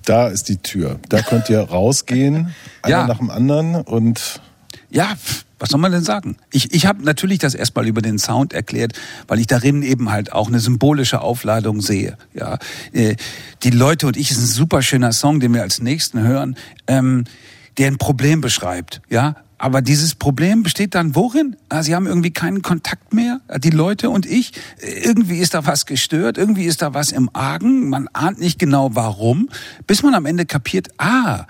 Da ist die Tür. Da könnt ihr rausgehen, einer Ja. nach dem anderen und Ja, was soll man denn sagen? Ich, ich habe natürlich das erstmal über den Sound erklärt, weil ich darin eben halt auch eine symbolische Aufladung sehe. Ja, äh, die Leute und ich ist ein super schöner Song, den wir als nächsten hören, ähm, der ein Problem beschreibt. Ja, aber dieses Problem besteht dann worin? Ah, Sie haben irgendwie keinen Kontakt mehr, äh, die Leute und ich. Äh, Irgendwie ist da was gestört, irgendwie ist da was im Argen. Man ahnt nicht genau warum, bis man am Ende kapiert, ah,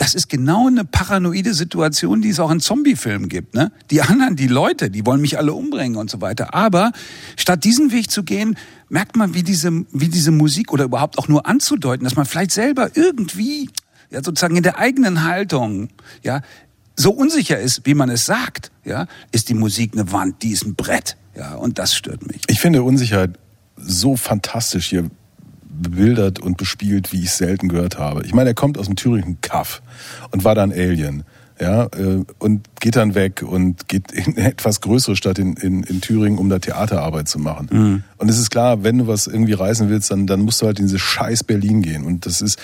das ist genau eine paranoide Situation, die es auch in Zombie-Filmen gibt. Ne? Die anderen, die Leute, die wollen mich alle umbringen und so weiter. Aber statt diesen Weg zu gehen, merkt man, wie diese, wie diese Musik oder überhaupt auch nur anzudeuten, dass man vielleicht selber irgendwie ja, sozusagen in der eigenen Haltung, ja, so unsicher ist, wie man es sagt, ja, ist die Musik eine Wand, die ist ein Brett, ja, und das stört mich. Ich finde Unsicherheit so fantastisch hier bebildert und bespielt, wie ich selten gehört habe. Ich meine, er kommt aus dem Thüringen Kaff und war dann Alien. Ja, äh, und geht dann weg und geht in eine etwas größere Stadt in, in, in Thüringen, um da Theaterarbeit zu machen. Mhm. Und es ist klar, wenn du was irgendwie reisen willst, dann, dann musst du halt in diese scheiß Berlin gehen. Und das ist,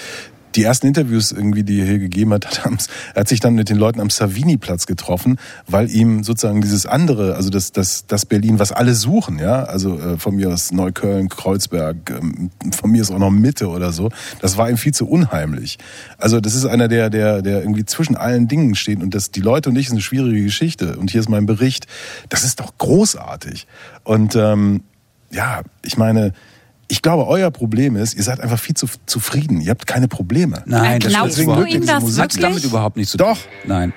die ersten Interviews irgendwie, die er hier gegeben hat, hat er hat sich dann mit den Leuten am Savini-Platz getroffen, weil ihm sozusagen dieses andere, also das, das, das Berlin, was alle suchen, ja, also äh, von mir aus Neukölln, Kreuzberg, ähm, von mir ist auch noch Mitte oder so, das war ihm viel zu unheimlich. Also das ist einer, der, der, der irgendwie zwischen allen Dingen steht und das, die Leute und ich ist eine schwierige Geschichte und hier ist mein Bericht. Das ist doch großartig. Und ähm, ja, ich meine, ich glaube, euer Problem ist, ihr seid einfach viel zu zufrieden. Ihr habt keine Probleme. Nein, das Glaubst du ihm das Musik hat damit überhaupt nichts zu tun. Doch. Nein.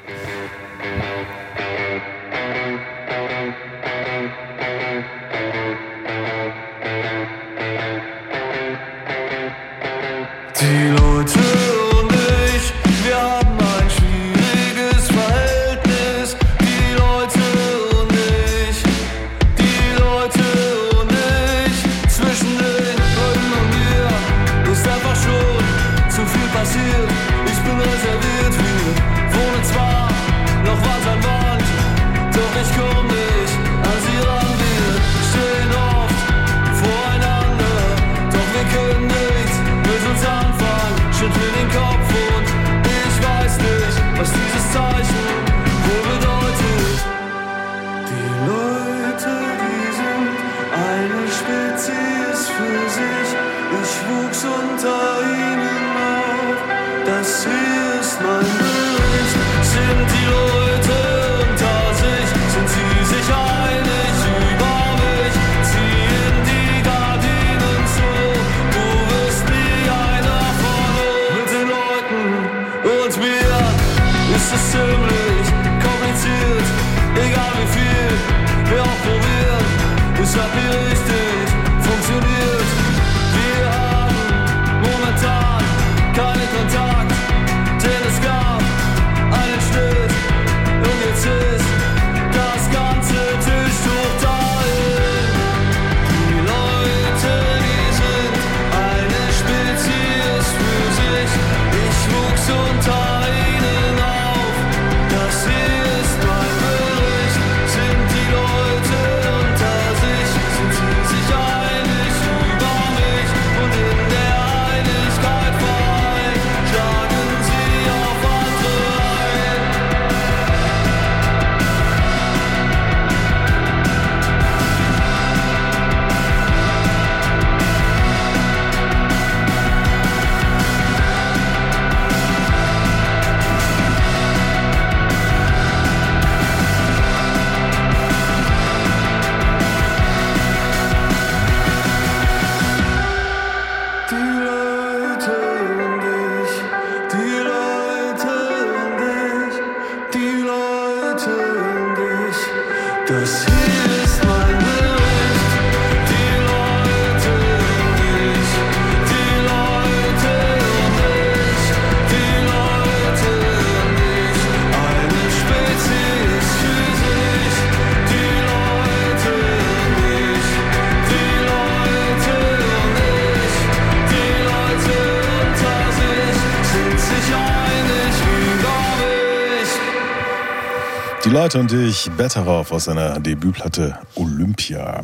Die Leute und ich, Better Off aus seiner Debütplatte Olympia.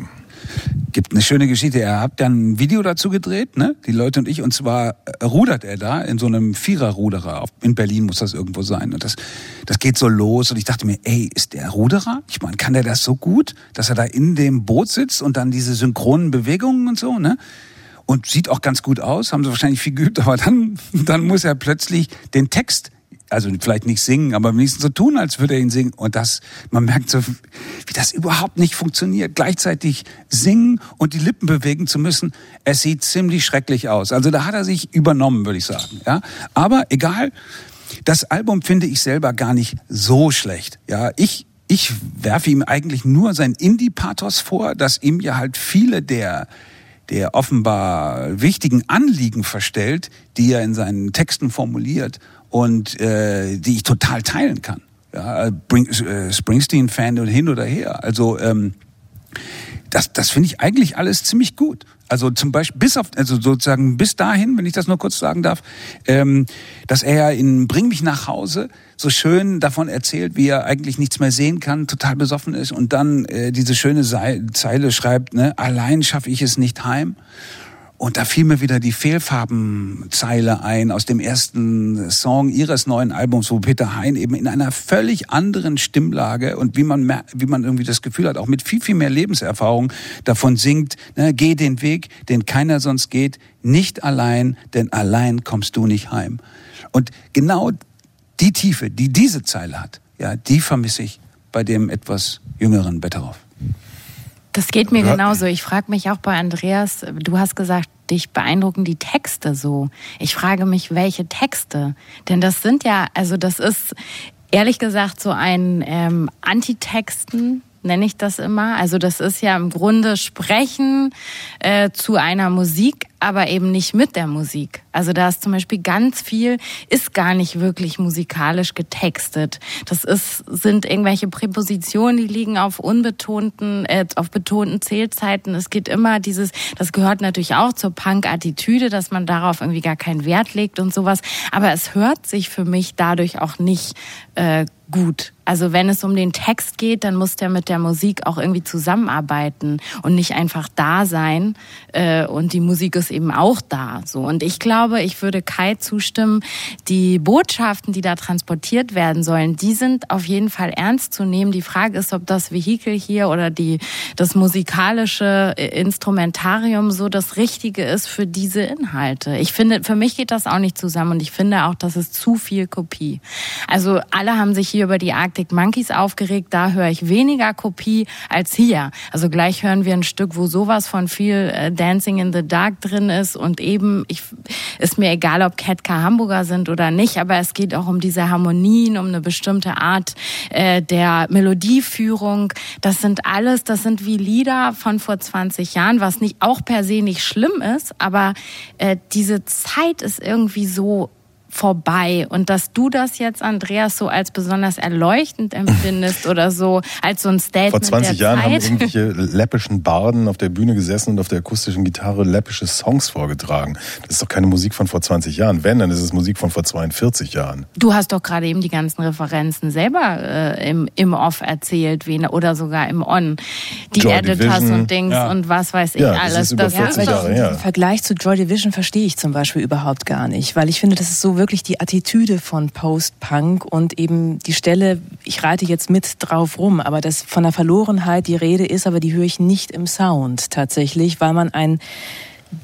Gibt eine schöne Geschichte. Er hat dann ein Video dazu gedreht, ne? Die Leute und ich. Und zwar äh, rudert er da in so einem Viererruderer. In Berlin muss das irgendwo sein. Und das, das geht so los. Und ich dachte mir, ey, ist der Ruderer? Ich meine, kann der das so gut, dass er da in dem Boot sitzt und dann diese synchronen Bewegungen und so, ne? Und sieht auch ganz gut aus, haben sie wahrscheinlich viel geübt, aber dann, dann muss er plötzlich den Text also vielleicht nicht singen, aber wenigstens so tun, als würde er ihn singen. Und das, man merkt so, wie das überhaupt nicht funktioniert. Gleichzeitig singen und die Lippen bewegen zu müssen, es sieht ziemlich schrecklich aus. Also da hat er sich übernommen, würde ich sagen. Ja, aber egal. das Album finde ich selber gar nicht so schlecht. Ja, ich ich werfe ihm eigentlich nur sein Indie-Pathos vor, dass ihm ja halt viele der der offenbar wichtigen Anliegen verstellt, die er in seinen Texten formuliert und äh, die ich total teilen kann. Ja, äh, Springsteen-Fan und hin oder her. Also ähm, das, das finde ich eigentlich alles ziemlich gut. Also zum Beispiel bis auf, also sozusagen bis dahin, wenn ich das nur kurz sagen darf, ähm, dass er in Bring mich nach Hause so schön davon erzählt, wie er eigentlich nichts mehr sehen kann, total besoffen ist und dann äh, diese schöne Zeile schreibt, ne, allein schaffe ich es nicht heim. Und da fiel mir wieder die Fehlfarbenzeile ein aus dem ersten Song ihres neuen Albums, wo Peter Hein eben in einer völlig anderen Stimmlage und wie man, wie man irgendwie das Gefühl hat, auch mit viel, viel mehr Lebenserfahrung davon singt, ne, geh den Weg, den keiner sonst geht, nicht allein, denn allein kommst du nicht heim. Und genau die Tiefe, die diese Zeile hat, ja, die vermisse ich bei dem etwas jüngeren Betteroff. Das geht mir genauso. Ich frage mich auch bei Andreas, du hast gesagt, dich beeindrucken die Texte so. Ich frage mich, welche Texte? Denn das sind ja, also das ist ehrlich gesagt so ein ähm, Antitexten nenne ich das immer. Also das ist ja im Grunde Sprechen äh, zu einer Musik, aber eben nicht mit der Musik. Also da ist zum Beispiel ganz viel, ist gar nicht wirklich musikalisch getextet. Das ist, sind irgendwelche Präpositionen, die liegen auf unbetonten, äh, auf betonten Zählzeiten. Es geht immer dieses, das gehört natürlich auch zur Punk-Attitüde, dass man darauf irgendwie gar keinen Wert legt und sowas. Aber es hört sich für mich dadurch auch nicht äh, gut. Also wenn es um den Text geht, dann muss der mit der Musik auch irgendwie zusammenarbeiten und nicht einfach da sein. Äh, und die Musik ist eben auch da. So und ich glaube, ich würde Kai zustimmen. Die Botschaften, die da transportiert werden sollen, die sind auf jeden Fall ernst zu nehmen. Die Frage ist, ob das Vehikel hier oder die das musikalische Instrumentarium so das Richtige ist für diese Inhalte. Ich finde, für mich geht das auch nicht zusammen und ich finde auch, das ist zu viel Kopie. Also alle haben sich hier über die Arctic Monkeys aufgeregt. Da höre ich weniger Kopie als hier. Also gleich hören wir ein Stück, wo sowas von viel äh, Dancing in the Dark drin ist und eben, ich, ist mir egal, ob Ketka Hamburger sind oder nicht, aber es geht auch um diese Harmonien, um eine bestimmte Art äh, der Melodieführung. Das sind alles, das sind wie Lieder von vor 20 Jahren, was nicht auch per se nicht schlimm ist, aber äh, diese Zeit ist irgendwie so vorbei. Und dass du das jetzt, Andreas, so als besonders erleuchtend empfindest oder so, als so ein Statement. Vor 20 Jahren Zeit. haben irgendwelche läppischen Barden auf der Bühne gesessen und auf der akustischen Gitarre läppische Songs vorgetragen. Das ist doch keine Musik von vor 20 Jahren. Wenn, dann ist es Musik von vor 42 Jahren. Du hast doch gerade eben die ganzen Referenzen selber äh, im, im Off erzählt, wen, oder sogar im On. Die Joy Editors Division. und Dings Ja. und was weiß ich Ja, das alles. ist über 40 ist doch- Jahre her. Im Vergleich zu Joy Division verstehe ich zum Beispiel überhaupt gar nicht, weil ich finde, das ist so wirklich die Attitüde von Post-Punk und eben die Stelle, ich reite jetzt mit drauf rum, aber das von der Verlorenheit die Rede ist, aber die höre ich nicht im Sound tatsächlich, weil man ein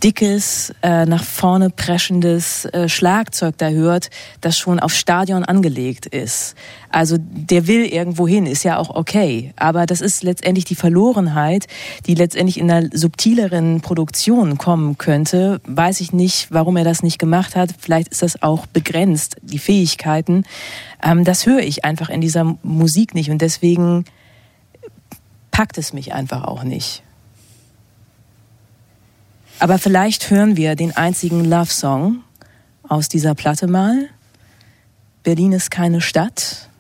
dickes, äh, nach vorne preschendes äh, Schlagzeug da hört, das schon auf Stadion angelegt ist. Also der will irgendwo hin, ist ja auch okay. Aber das ist letztendlich die Verlorenheit, die letztendlich in einer subtileren Produktion kommen könnte. Weiß ich nicht, warum er das nicht gemacht hat. Vielleicht ist das auch begrenzt, die Fähigkeiten. Ähm, das höre ich einfach in dieser Musik nicht und deswegen packt es mich einfach auch nicht. Aber vielleicht hören wir den einzigen Love-Song aus dieser Platte mal. Berlin ist keine Stadt.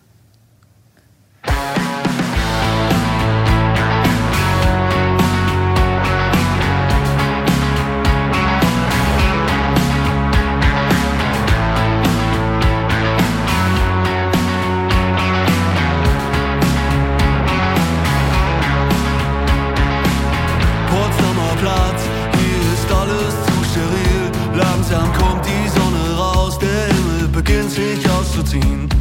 take your routine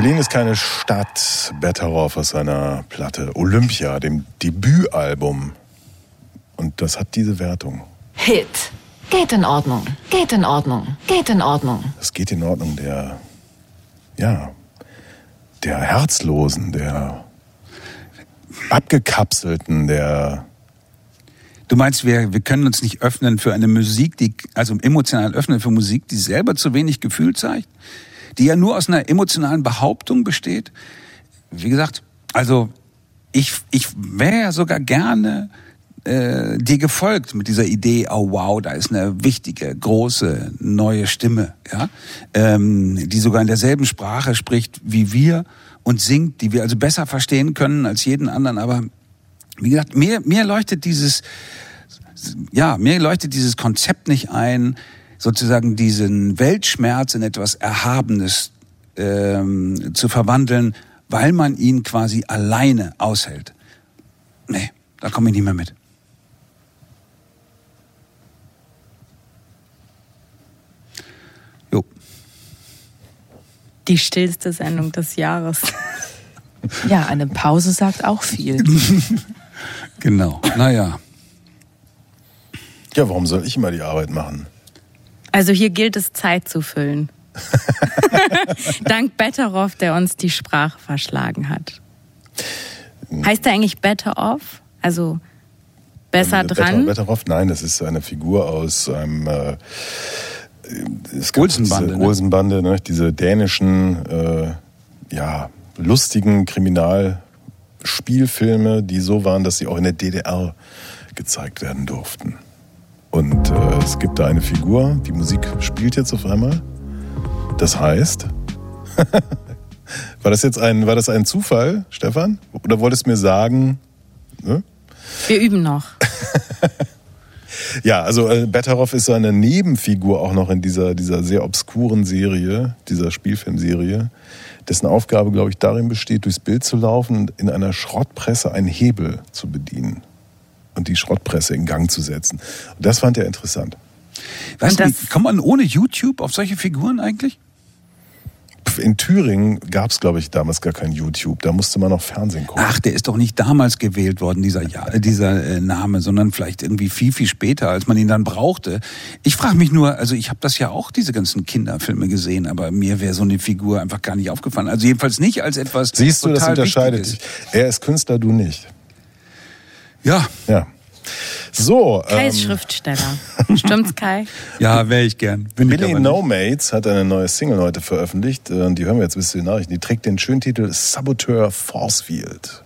Berlin ist keine Stadt. Betteroff aus seiner Platte Olympia, dem Debütalbum. Und das hat diese Wertung. Hit. Geht in Ordnung. Geht in Ordnung. Geht in Ordnung. Es geht in Ordnung der, ja, der Herzlosen, der Abgekapselten, der, Du meinst, wir, wir können uns nicht öffnen für eine Musik, die, also emotional öffnen für Musik, die selber zu wenig Gefühl zeigt, die ja nur aus einer emotionalen Behauptung besteht? Wie gesagt, also ich, ich wäre ja sogar gerne äh, dir gefolgt mit dieser Idee, oh wow, da ist eine wichtige, große, neue Stimme, ja, ähm, die sogar in derselben Sprache spricht wie wir und singt, die wir also besser verstehen können als jeden anderen, aber wie gesagt, mir, mir leuchtet dieses, ja, mir leuchtet dieses Konzept nicht ein, sozusagen diesen Weltschmerz in etwas Erhabenes ähm, zu verwandeln, weil man ihn quasi alleine aushält. Nee, da komme ich nicht mehr mit. Jo, Die stillste Sendung des Jahres. Ja, eine Pause sagt auch viel. genau. Naja. ja, warum soll ich immer die Arbeit machen? Also hier gilt es, Zeit zu füllen. Dank Betteroff, der uns die Sprache verschlagen hat. Heißt der eigentlich Better Off? Also besser Better- dran? Betteroff, nein, das ist eine Figur aus einem äh, es gab Olsenbande, diese ne? Olsenbande, ne? diese dänischen, äh, ja, lustigen Kriminalspielfilme, die so waren, dass sie auch in der DDR gezeigt werden durften. Und äh, es gibt da eine Figur, die Musik spielt jetzt auf einmal. Das heißt, war das jetzt ein, war das ein Zufall, Stefan? Oder wolltest du mir sagen, ne? Wir üben noch. Ja, also äh, Betteroff ist so eine Nebenfigur auch noch in dieser, dieser sehr obskuren Serie, dieser Spielfilmserie, dessen Aufgabe, glaube ich, darin besteht, durchs Bild zu laufen und in einer Schrottpresse einen Hebel zu bedienen und die Schrottpresse in Gang zu setzen. Und das fand er interessant. Weißt du, kommt man ohne YouTube auf solche Figuren eigentlich? In Thüringen gab es, glaube ich, damals gar kein YouTube. Da musste man noch Fernsehen gucken. Ach, der ist doch nicht damals gewählt worden, dieser, ja, äh, dieser äh, Name, sondern vielleicht irgendwie viel, viel später, als man ihn dann brauchte. Ich frage mich nur, also ich habe das ja auch, diese ganzen Kinderfilme gesehen, aber mir wäre so eine Figur einfach gar nicht aufgefallen. Also jedenfalls nicht als etwas Siehst du, das unterscheidet dich. Er ist Künstler, du nicht. Ja, Ja. So, Kai ähm, ist Schriftsteller. Stimmt's, Kai? ja, wäre ich gern. Bin Billy. No Mates hat eine neue Single heute veröffentlicht. äh, Die hören wir jetzt bis zu den Nachrichten. Die trägt den schönen Titel Saboteur Forcefield.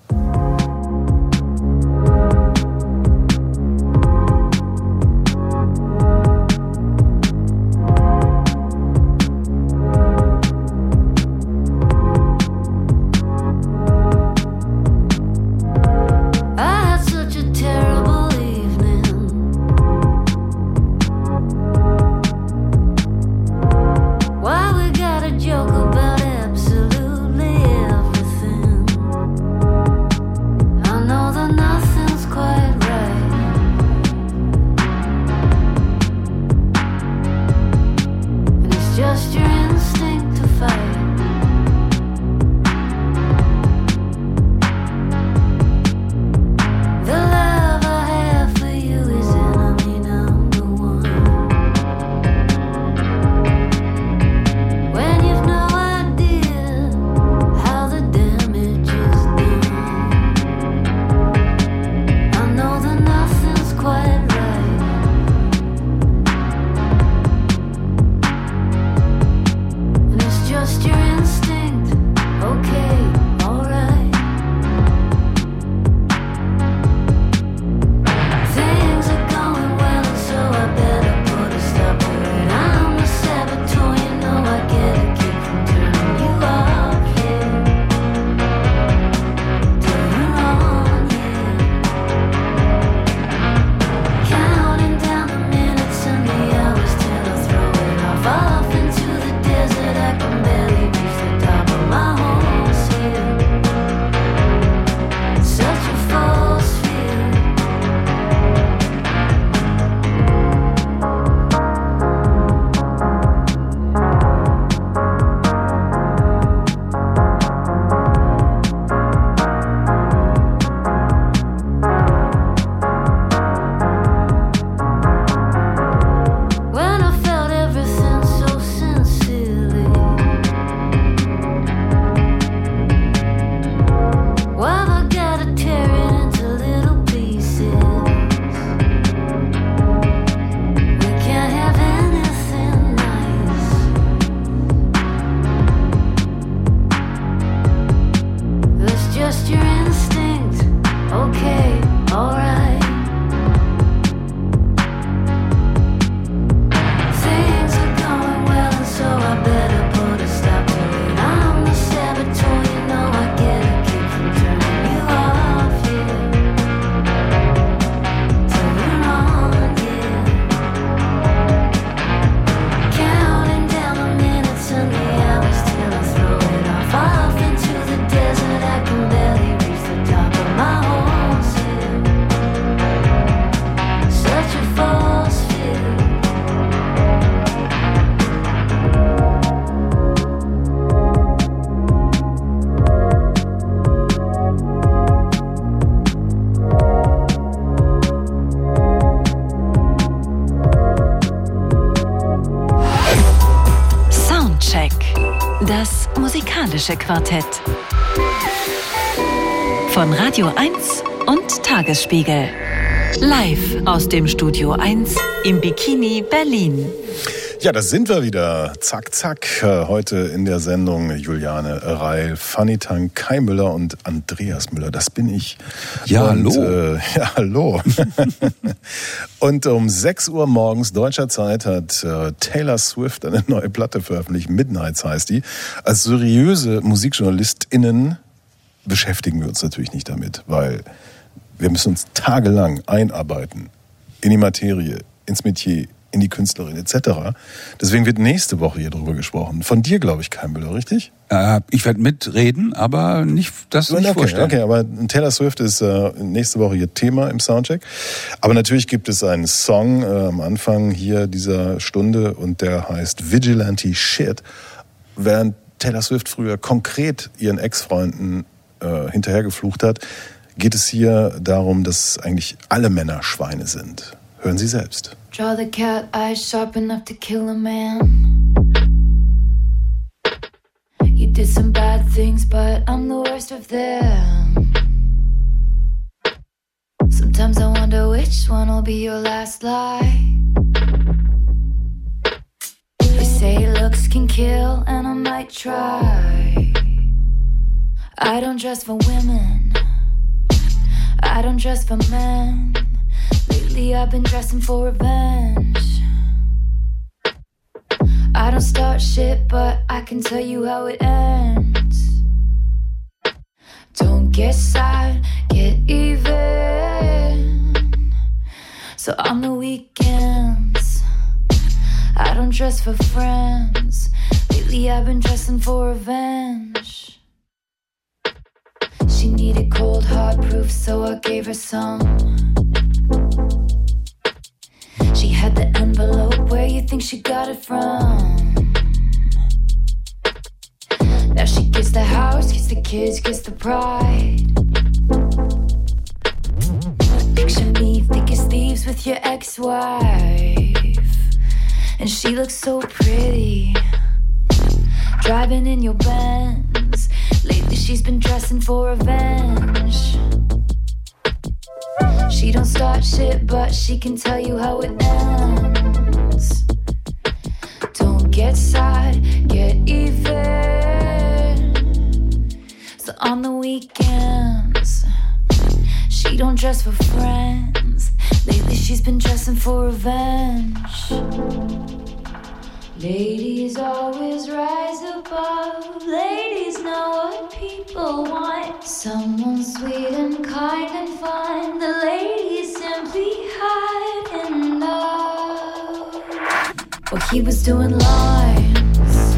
Musikalische Quartett. Von Radio 1 und Tagesspiegel. Live aus dem Studio 1 im Bikini Berlin. Ja, da sind wir wieder. Zack, zack. Äh, Heute in der Sendung Juliane Reil, Fanny Tank, Kai Müller und Andreas Müller. Das bin ich. Ja, und, hallo. Äh, ja, hallo. und um 6 Uhr morgens deutscher Zeit hat äh, Taylor Swift eine neue Platte veröffentlicht. Midnights heißt die. Als seriöse MusikjournalistInnen beschäftigen wir uns natürlich nicht damit, weil wir müssen uns tagelang einarbeiten in die Materie, ins Metier, in die Künstlerin etc. Deswegen wird nächste Woche hier drüber gesprochen. Von dir, glaube ich, kein Müller, richtig? Äh, ich werde mitreden, aber nicht das nicht okay, vorstellen. okay, aber Taylor Swift ist äh, nächste Woche ihr Thema im Soundcheck. Aber natürlich gibt es einen Song äh, am Anfang hier dieser Stunde und der heißt Vigilante Shit. Während Taylor Swift früher konkret ihren Ex-Freunden äh, hinterhergeflucht hat, geht es hier darum, dass eigentlich alle Männer Schweine sind. Hören Sie selbst. Draw the cat eyes sharp enough to kill a man. You did some bad things, but I'm the worst of them. Sometimes I wonder which one will be your last lie. They say looks can kill, and I might try. I don't dress for women. I don't dress for men. Lately I've been dressing for revenge. I don't start shit, but I can tell you how it ends. Don't get sad, get even. So on the weekends, I don't dress for friends. Lately I've been dressing for revenge. She needed cold hard proof, so I gave her some. She had the envelope. Where you think she got it from? Now she gets the house, gets the kids, gets the pride. Picture me thick as thieves with your ex-wife, and she looks so pretty. Driving in your Benz. Lately she's been dressing for revenge. She don't start shit, but she can tell you how it ends. Don't get sad, get even. So on the weekends, she don't dress for friends. Lately she's been dressing for revenge. Ladies always rise above. Ladies know what people want. Someone sweet and kind and fun. The ladies simply hide in love. Well, he was doing lines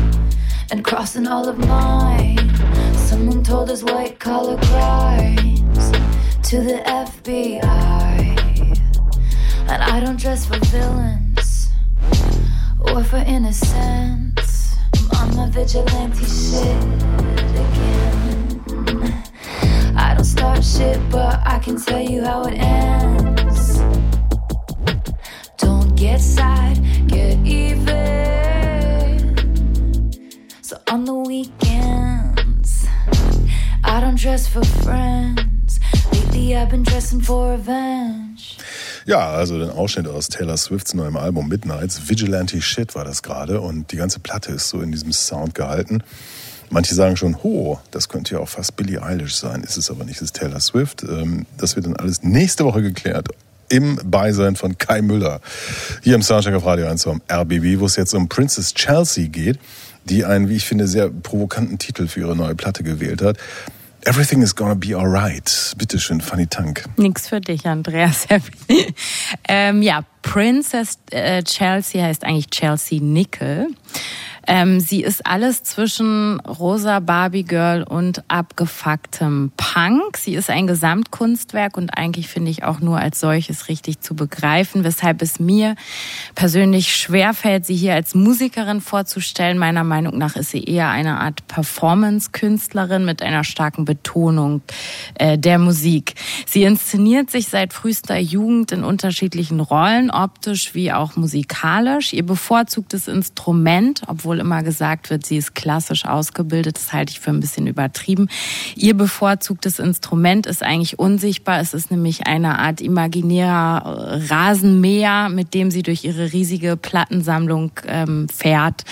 and crossing all of mine. Someone told his white collar crimes to the FBI. And I don't dress for villains or for innocence. I'm on my vigilante shit again. I don't start shit, but I can tell you how it ends. Don't get sad, get even. So on the weekends, I don't dress for friends. Lately I've been dressing for revenge. Ja, also den Ausschnitt aus Taylor Swifts neuem Album Midnights. Vigilante Shit war das gerade und die ganze Platte ist so in diesem Sound gehalten. Manche sagen schon, ho, das könnte ja auch fast Billie Eilish sein. Ist es aber nicht, es ist Taylor Swift. Ähm, Das wird dann alles nächste Woche geklärt. Im Beisein von Kai Müller. Hier im Soundcheck auf Radio 1 vom RBB, wo es jetzt um Princess Chelsea geht, die einen, wie ich finde, sehr provokanten Titel für ihre neue Platte gewählt hat. Everything is gonna be alright. Bitte schön, Fanny Tank. Nix für dich, Andreas. ähm, ja, Princess äh, Chelsea heißt eigentlich Chelsea Nickel. Ähm, sie ist alles zwischen rosa Barbie Girl und abgefucktem Punk. Sie ist ein Gesamtkunstwerk und eigentlich finde ich auch nur als solches richtig zu begreifen, weshalb es mir persönlich schwerfällt, sie hier als Musikerin vorzustellen. Meiner Meinung nach ist sie eher eine Art Performance-Künstlerin mit einer starken Betonung äh, der Musik. Sie inszeniert sich seit frühester Jugend in unterschiedlichen Rollen, optisch wie auch musikalisch. Ihr bevorzugtes Instrument, obwohl immer gesagt wird, sie ist klassisch ausgebildet, das halte ich für ein bisschen übertrieben. Ihr bevorzugtes Instrument ist eigentlich unsichtbar. Es ist nämlich eine Art imaginärer Rasenmäher, mit dem sie durch ihre riesige Plattensammlung ähm, fährt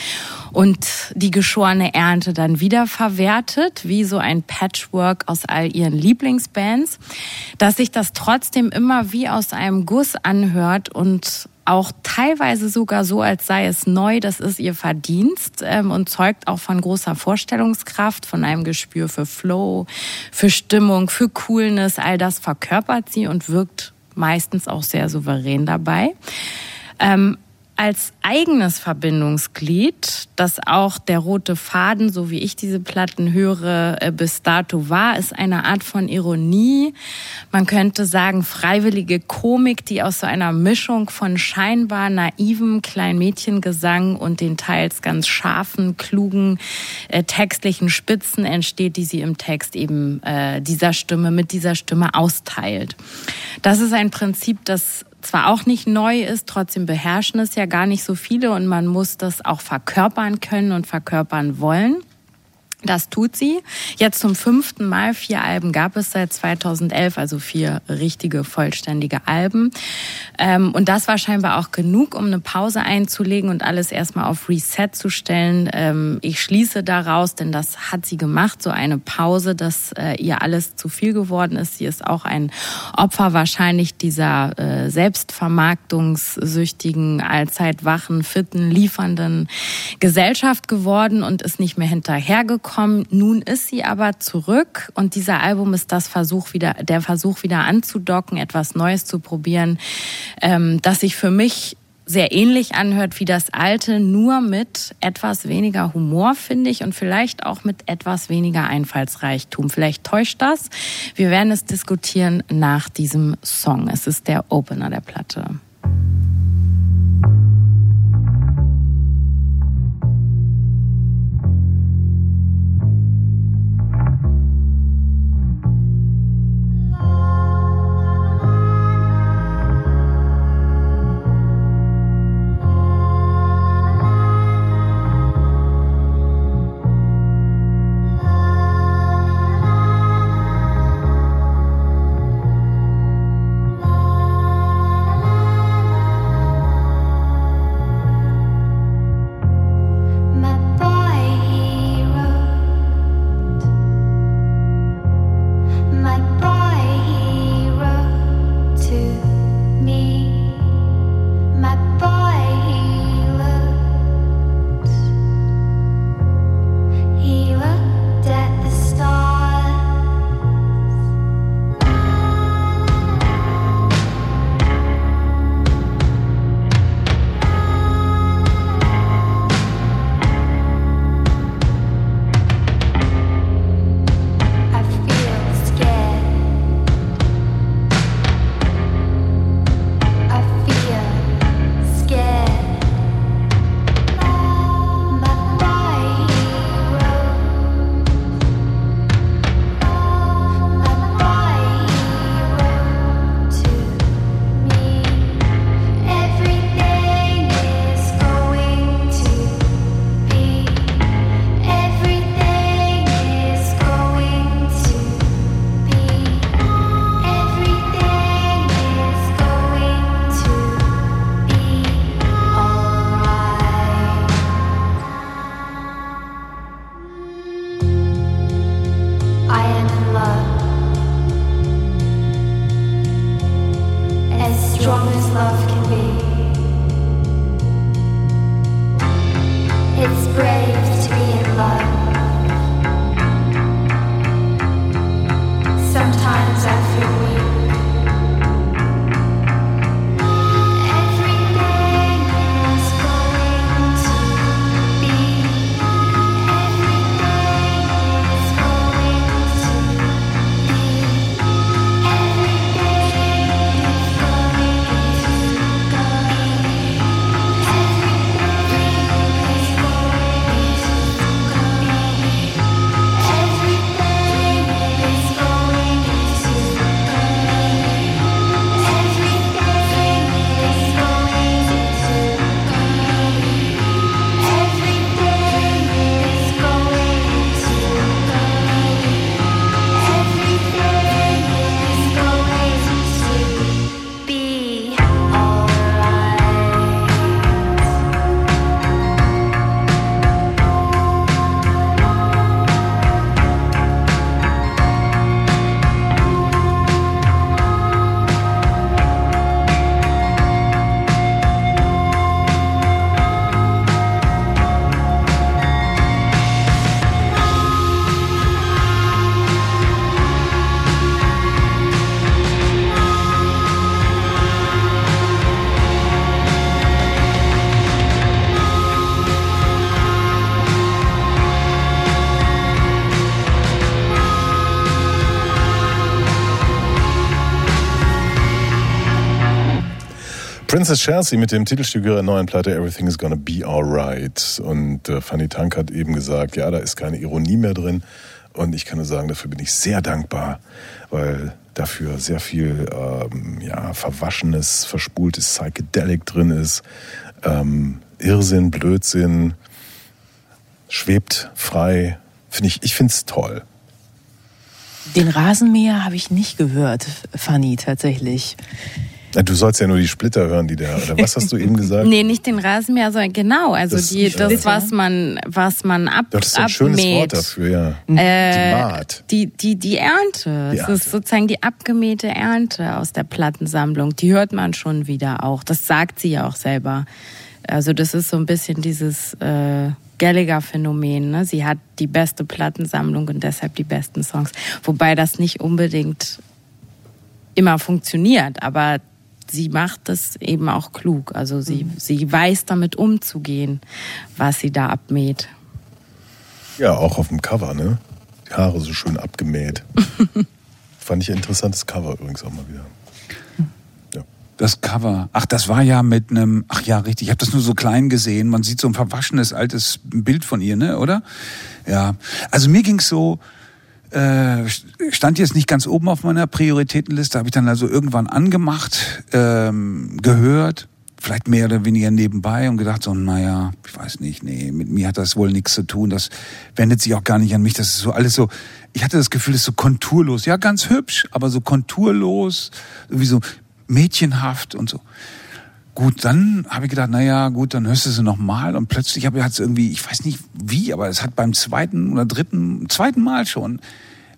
und die geschorene Ernte dann wieder verwertet, wie so ein Patchwork aus all ihren Lieblingsbands, dass sich das trotzdem immer wie aus einem Guss anhört und auch teilweise sogar so, als sei es neu. Das ist ihr Verdienst ähm, und zeugt auch von großer Vorstellungskraft, von einem Gespür für Flow, für Stimmung, für Coolness. All das verkörpert sie und wirkt meistens auch sehr souverän dabei. Ähm, als eigenes Verbindungsglied, das auch der rote Faden, so wie ich diese Platten höre, äh, bis dato war, ist eine Art von Ironie. Man könnte sagen, freiwillige Komik, die aus so einer Mischung von scheinbar naivem Kleinmädchengesang und den teils ganz scharfen, klugen, äh, textlichen Spitzen entsteht, die sie im Text eben äh, dieser Stimme, mit dieser Stimme austeilt. Das ist ein Prinzip, das zwar auch nicht neu ist, trotzdem beherrschen es ja gar nicht so viele und man muss das auch verkörpern können und verkörpern wollen. Das tut sie. Jetzt zum fünften Mal. Vier Alben gab es seit 2011, also vier richtige, vollständige Alben. Ähm, und das war scheinbar auch genug, um eine Pause einzulegen und alles erstmal auf Reset zu stellen. Ähm, ich schließe daraus, denn das hat sie gemacht, so eine Pause, dass äh, ihr alles zu viel geworden ist. Sie ist auch ein Opfer wahrscheinlich dieser äh, selbstvermarktungssüchtigen, allzeit wachen, fitten, liefernden Gesellschaft geworden und ist nicht mehr hinterhergekommen gekommen. Nun ist sie aber zurück und dieser Album ist das Versuch wieder, der Versuch wieder anzudocken, etwas Neues zu probieren, ähm, das sich für mich sehr ähnlich anhört wie das alte, nur mit etwas weniger Humor, finde ich, und vielleicht auch mit etwas weniger Einfallsreichtum. Vielleicht täuscht das. Wir werden es diskutieren nach diesem Song. Es ist der Opener der Platte. Princess Chelsea mit dem Titelstück ihrer neuen Platte Everything is Gonna Be Alright. Und äh, Fanny Tank hat eben gesagt, ja, da ist keine Ironie mehr drin. Und ich kann nur sagen, dafür bin ich sehr dankbar, weil dafür sehr viel ähm, ja, verwaschenes, verspultes Psychedelic drin ist. Ähm, Irrsinn, Blödsinn, schwebt frei. Find ich ich finde es toll. Den Rasenmäher habe ich nicht gehört, Fanny, tatsächlich. Du sollst ja nur die Splitter hören, die der, oder was hast du eben gesagt? Nee, nicht den Rasenmäher, sondern genau, also Das- die, das, äh, was man, was man ab, Das ist so ein schönes abmäht. Wort dafür, ja. Äh, Die Maat. Die, die, die Ernte. Ernte. ist sozusagen die abgemähte Ernte aus der Plattensammlung. Die hört man schon wieder auch. Das sagt sie ja auch selber. Also das ist so ein bisschen dieses äh, Gallagher-Phänomen. Ne? Sie hat die beste Plattensammlung und deshalb die besten Songs. Wobei das nicht unbedingt immer funktioniert, aber sie macht es eben auch klug. Also sie, sie weiß damit umzugehen, was sie da abmäht. Ja, auch auf dem Cover, ne? Die Haare so schön abgemäht. Fand ich ein interessantes Cover übrigens auch mal wieder. Ja. Das Cover. Ach, das war ja mit einem. Ach ja, richtig. Ich habe das nur so klein gesehen. Man sieht so ein verwaschenes altes Bild von ihr, ne? Oder? Ja. Also mir ging's so. Äh, stand jetzt nicht ganz oben auf meiner Prioritätenliste. Habe ich dann also irgendwann angemacht, ähm, gehört, vielleicht mehr oder weniger nebenbei und gedacht so, naja, ich weiß nicht, nee, mit mir hat das wohl nichts zu tun. Das wendet sich auch gar nicht an mich. Das ist so alles so. Ich hatte das Gefühl, das ist so konturlos. Ja, ganz hübsch, aber so konturlos, wie so mädchenhaft und so. Gut, dann habe ich gedacht, na ja, gut, dann hörst du sie nochmal und plötzlich habe ich es irgendwie, ich weiß nicht wie, aber es hat beim zweiten oder dritten, zweiten Mal schon,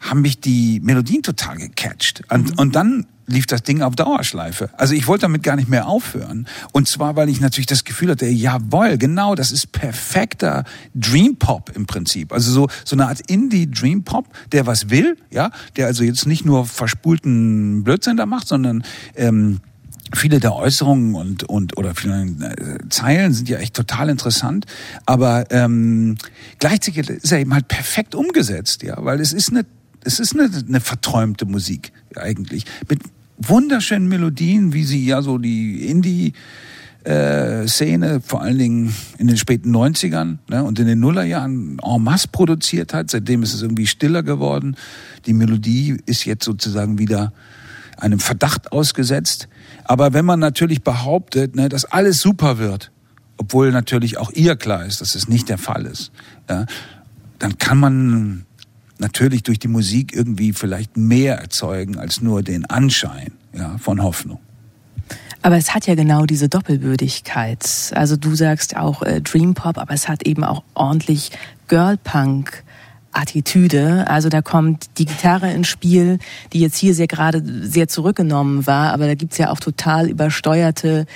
haben mich die Melodien total gecatcht. Und, und dann lief das Ding auf Dauerschleife. Also ich wollte damit gar nicht mehr aufhören. Und zwar, weil ich natürlich das Gefühl hatte, jawohl, genau, das ist perfekter Dream Pop im Prinzip. Also so, so eine Art Indie Dream Pop, der was will, ja, der also jetzt nicht nur verspulten Blödsinn da macht, sondern ähm, viele der Äußerungen und und oder viele äh, Zeilen sind ja echt total interessant, aber ähm, gleichzeitig ist er eben halt perfekt umgesetzt, ja, weil es ist eine es ist eine, eine verträumte Musik eigentlich mit wunderschönen Melodien, wie sie ja so die Indie äh, Szene, vor allen Dingen in den späten 90ern ne, und in den Nullerjahren en masse produziert hat. Seitdem ist es irgendwie stiller geworden. Die Melodie ist jetzt sozusagen wieder einem Verdacht ausgesetzt. Aber wenn man natürlich behauptet, ne, dass alles super wird, obwohl natürlich auch ihr klar ist, dass es nicht der Fall ist, ja, dann kann man natürlich durch die Musik irgendwie vielleicht mehr erzeugen als nur den Anschein ja, von Hoffnung. Aber es hat ja genau diese Doppelbödigkeit. Also du sagst auch äh, Dream Pop, aber es hat eben auch ordentlich Girl Punk. Attitüde. Also da kommt die Gitarre ins Spiel, die jetzt hier sehr gerade sehr zurückgenommen war, aber da gibt's ja auch total übersteuerte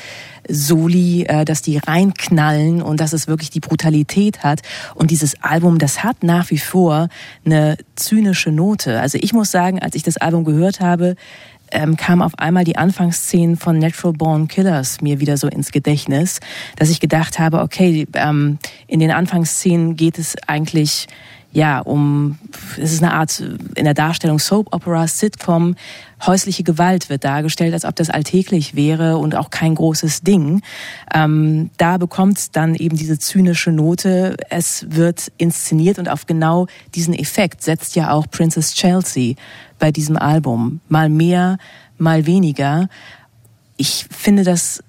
Soli, äh, dass die reinknallen und dass es wirklich die Brutalität hat. Und dieses Album, das hat nach wie vor eine zynische Note. Also ich muss sagen, als ich das Album gehört habe, ähm, kam auf einmal die Anfangsszenen von Natural Born Killers mir wieder so ins Gedächtnis, dass ich gedacht habe, okay, ähm, in den Anfangsszenen geht es eigentlich ja, um, es ist eine Art, in der Darstellung Soap Opera, Sitcom, häusliche Gewalt wird dargestellt, als ob das alltäglich wäre und auch kein großes Ding. Ähm, da bekommt dann eben diese zynische Note. Es wird inszeniert und auf genau diesen Effekt setzt ja auch Princess Chelsea bei diesem Album. Mal mehr, mal weniger. Ich finde das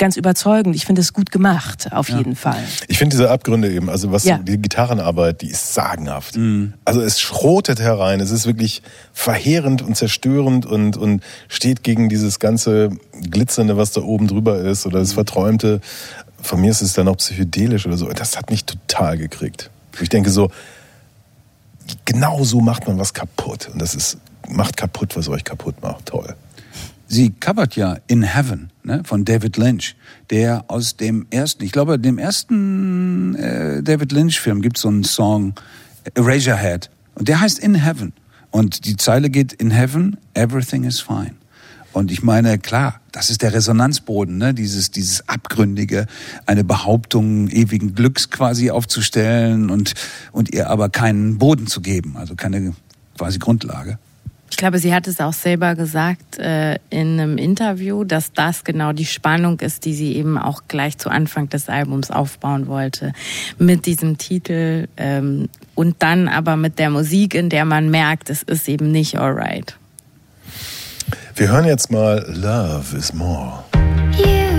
ganz überzeugend. Ich finde es gut gemacht, auf jeden Fall. Ich finde diese Abgründe eben, also was Ja. die Gitarrenarbeit, die ist sagenhaft. Also es schrotet herein, es ist wirklich verheerend und zerstörend und, und steht gegen dieses ganze Glitzernde, was da oben drüber ist oder das Verträumte. Von mir ist es dann auch psychedelisch oder so. Das hat mich total gekriegt. Ich denke so, genau so macht man was kaputt. Und das ist, macht kaputt, was euch kaputt macht. Toll. Sie covert ja In Heaven ne, von David Lynch, der aus dem ersten, ich glaube, dem ersten äh, David Lynch-Film gibt so einen Song, Eraserhead, und der heißt In Heaven. Und die Zeile geht In Heaven, everything is fine. Und ich meine, klar, das ist der Resonanzboden, ne? dieses, dieses Abgründige, eine Behauptung ewigen Glücks quasi aufzustellen und, und ihr aber keinen Boden zu geben, also keine quasi Grundlage. Ich glaube, sie hat es auch selber gesagt äh, in einem Interview, dass das genau die Spannung ist, die sie eben auch gleich zu Anfang des Albums aufbauen wollte. Mit diesem Titel ähm, und dann aber mit der Musik, in der man merkt, es ist eben nicht alright. Wir hören jetzt mal Love is More. You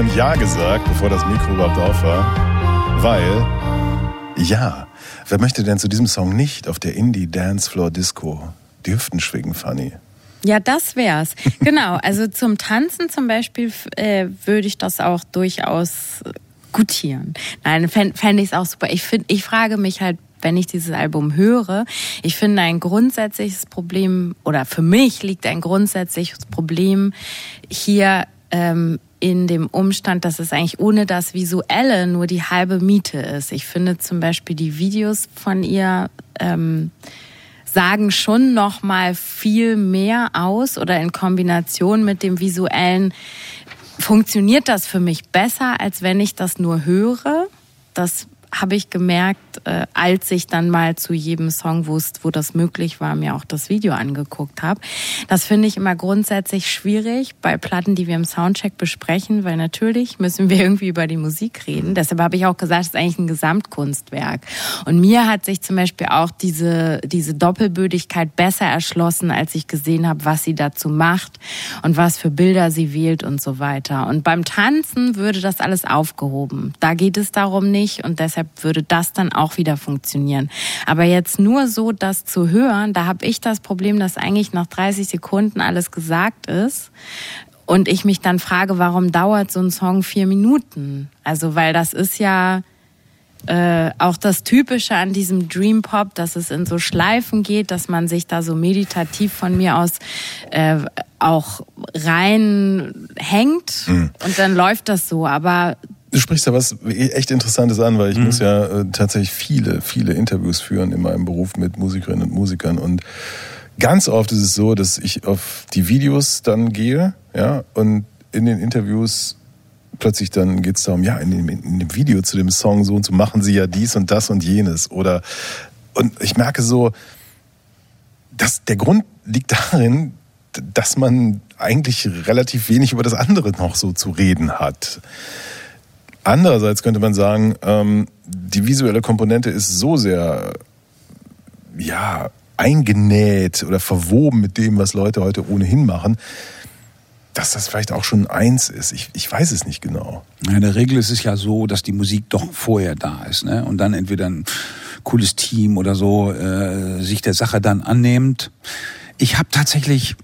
schon Ja gesagt, bevor das Mikro überhaupt auf war, weil ja, wer möchte denn zu diesem Song nicht auf der Indie Dancefloor Disco die Hüften schwingen, Fanny? Ja, das wär's. Genau. Also zum Tanzen zum Beispiel äh, würde ich das auch durchaus gutieren. Nein, fände fänd ich es auch super. Ich, find, ich frage mich halt wenn ich dieses Album höre. Ich finde ein grundsätzliches Problem oder für mich liegt ein grundsätzliches Problem hier ähm, in dem Umstand, dass es eigentlich ohne das Visuelle nur die halbe Miete ist. Ich finde zum Beispiel die Videos von ihr ähm, sagen schon noch mal viel mehr aus oder in Kombination mit dem visuellen funktioniert das für mich besser, als wenn ich das nur höre. Das habe ich gemerkt, äh, als ich dann mal zu jedem Song, es, wo das möglich war, mir auch das Video angeguckt habe. Das finde ich immer grundsätzlich schwierig bei Platten, die wir im Soundcheck besprechen, weil natürlich müssen wir irgendwie über die Musik reden. Deshalb habe ich auch gesagt, es ist eigentlich ein Gesamtkunstwerk. Und mir hat sich zum Beispiel auch diese, diese Doppelbödigkeit besser erschlossen, als ich gesehen habe, was sie dazu macht und was für Bilder sie wählt und so weiter. Und beim Tanzen würde das alles aufgehoben. Da geht es darum nicht und deshalb würde das dann auch wieder funktionieren. Aber jetzt nur so das zu hören, da habe ich das Problem, dass eigentlich nach 30 Sekunden alles gesagt ist. Und ich mich dann frage, warum dauert so ein Song vier Minuten? Also, weil das ist ja äh, auch das Typische an diesem Dream Pop, dass es in so Schleifen geht, dass man sich da so meditativ von mir aus äh, auch reinhängt mhm. und dann läuft das so. Aber Du sprichst ja was echt Interessantes an, weil ich mhm. muss ja äh, tatsächlich viele, viele Interviews führen in meinem Beruf mit Musikerinnen und Musikern und ganz oft ist es so, dass ich auf die Videos dann gehe, ja, und in den Interviews plötzlich dann geht es darum, ja, in dem, in dem Video zu dem Song so und so machen sie ja dies und das und jenes. Oder und ich merke so, dass der Grund liegt darin, dass man eigentlich relativ wenig über das andere noch so zu reden hat. Andererseits könnte man sagen, ähm, die visuelle Komponente ist so sehr, ja, eingenäht oder verwoben mit dem, was Leute heute ohnehin machen, dass das vielleicht auch schon eins ist. Ich, ich weiß es nicht genau. in der Regel ist es ja so, dass die Musik doch vorher da ist. Ne? Und dann entweder ein cooles Team oder so äh, sich der Sache dann annimmt. Ich habe tatsächlich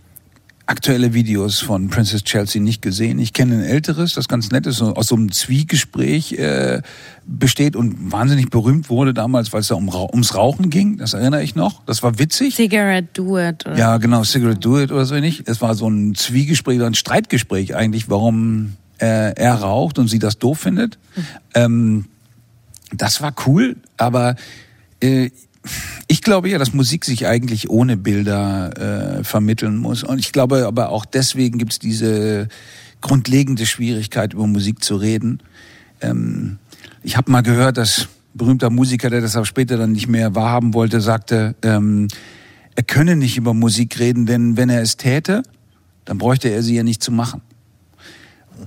aktuelle Videos von Princess Chelsea nicht gesehen. Ich kenne ein älteres, das ganz nett ist, aus so einem Zwiegespräch äh, besteht und wahnsinnig berühmt wurde damals, weil es da um, ums Rauchen ging. Das erinnere ich noch. Das war witzig. Cigarette Do It. Oder? Ja, genau, Cigarette Do It oder so ähnlich. Es war so ein Zwiegespräch, ein Streitgespräch eigentlich, warum äh, er raucht und sie das doof findet. Mhm. Ähm, das war cool, aber äh, ich glaube ja, dass Musik sich eigentlich ohne Bilder äh, vermitteln muss. Und ich glaube aber auch deswegen gibt es diese grundlegende Schwierigkeit, über Musik zu reden. Ähm, ich habe mal gehört, dass berühmter Musiker, der das auch später dann nicht mehr wahrhaben wollte, sagte, ähm, er könne nicht über Musik reden, denn wenn er es täte, dann bräuchte er sie ja nicht zu machen.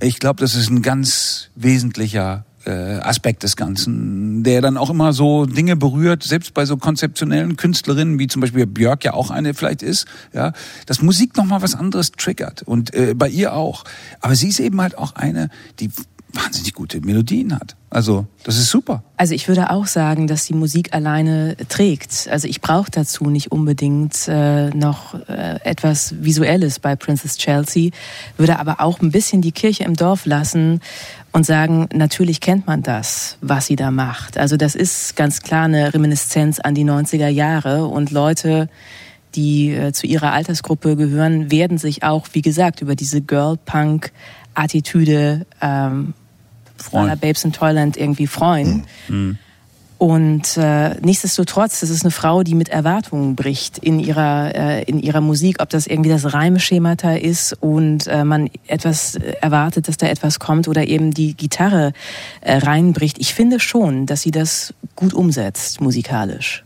Ich glaube, das ist ein ganz wesentlicher Aspekt des Ganzen, der dann auch immer so Dinge berührt, selbst bei so konzeptionellen Künstlerinnen, wie zum Beispiel Björk ja auch eine vielleicht ist, ja, dass Musik nochmal was anderes triggert und äh, bei ihr auch. Aber sie ist eben halt auch eine, die wahnsinnig gute Melodien hat. Also das ist super. Also ich würde auch sagen, dass die Musik alleine trägt. Also ich brauche dazu nicht unbedingt äh, noch äh, etwas Visuelles bei Princess Chelsea, würde aber auch ein bisschen die Kirche im Dorf lassen und sagen, natürlich kennt man das, was sie da macht. Also das ist ganz klar eine Reminiszenz an die 90er Jahre und Leute, die äh, zu ihrer Altersgruppe gehören, werden sich auch, wie gesagt, über diese Girl-Punk-Attitüde ähm, Babes in Toyland irgendwie freuen. Mhm. Und äh, nichtsdestotrotz, das ist eine Frau, die mit Erwartungen bricht in ihrer äh, in ihrer Musik, ob das irgendwie das Reimeschemata ist und äh, man etwas erwartet, dass da etwas kommt oder eben die Gitarre äh, reinbricht. Ich finde schon, dass sie das gut umsetzt musikalisch.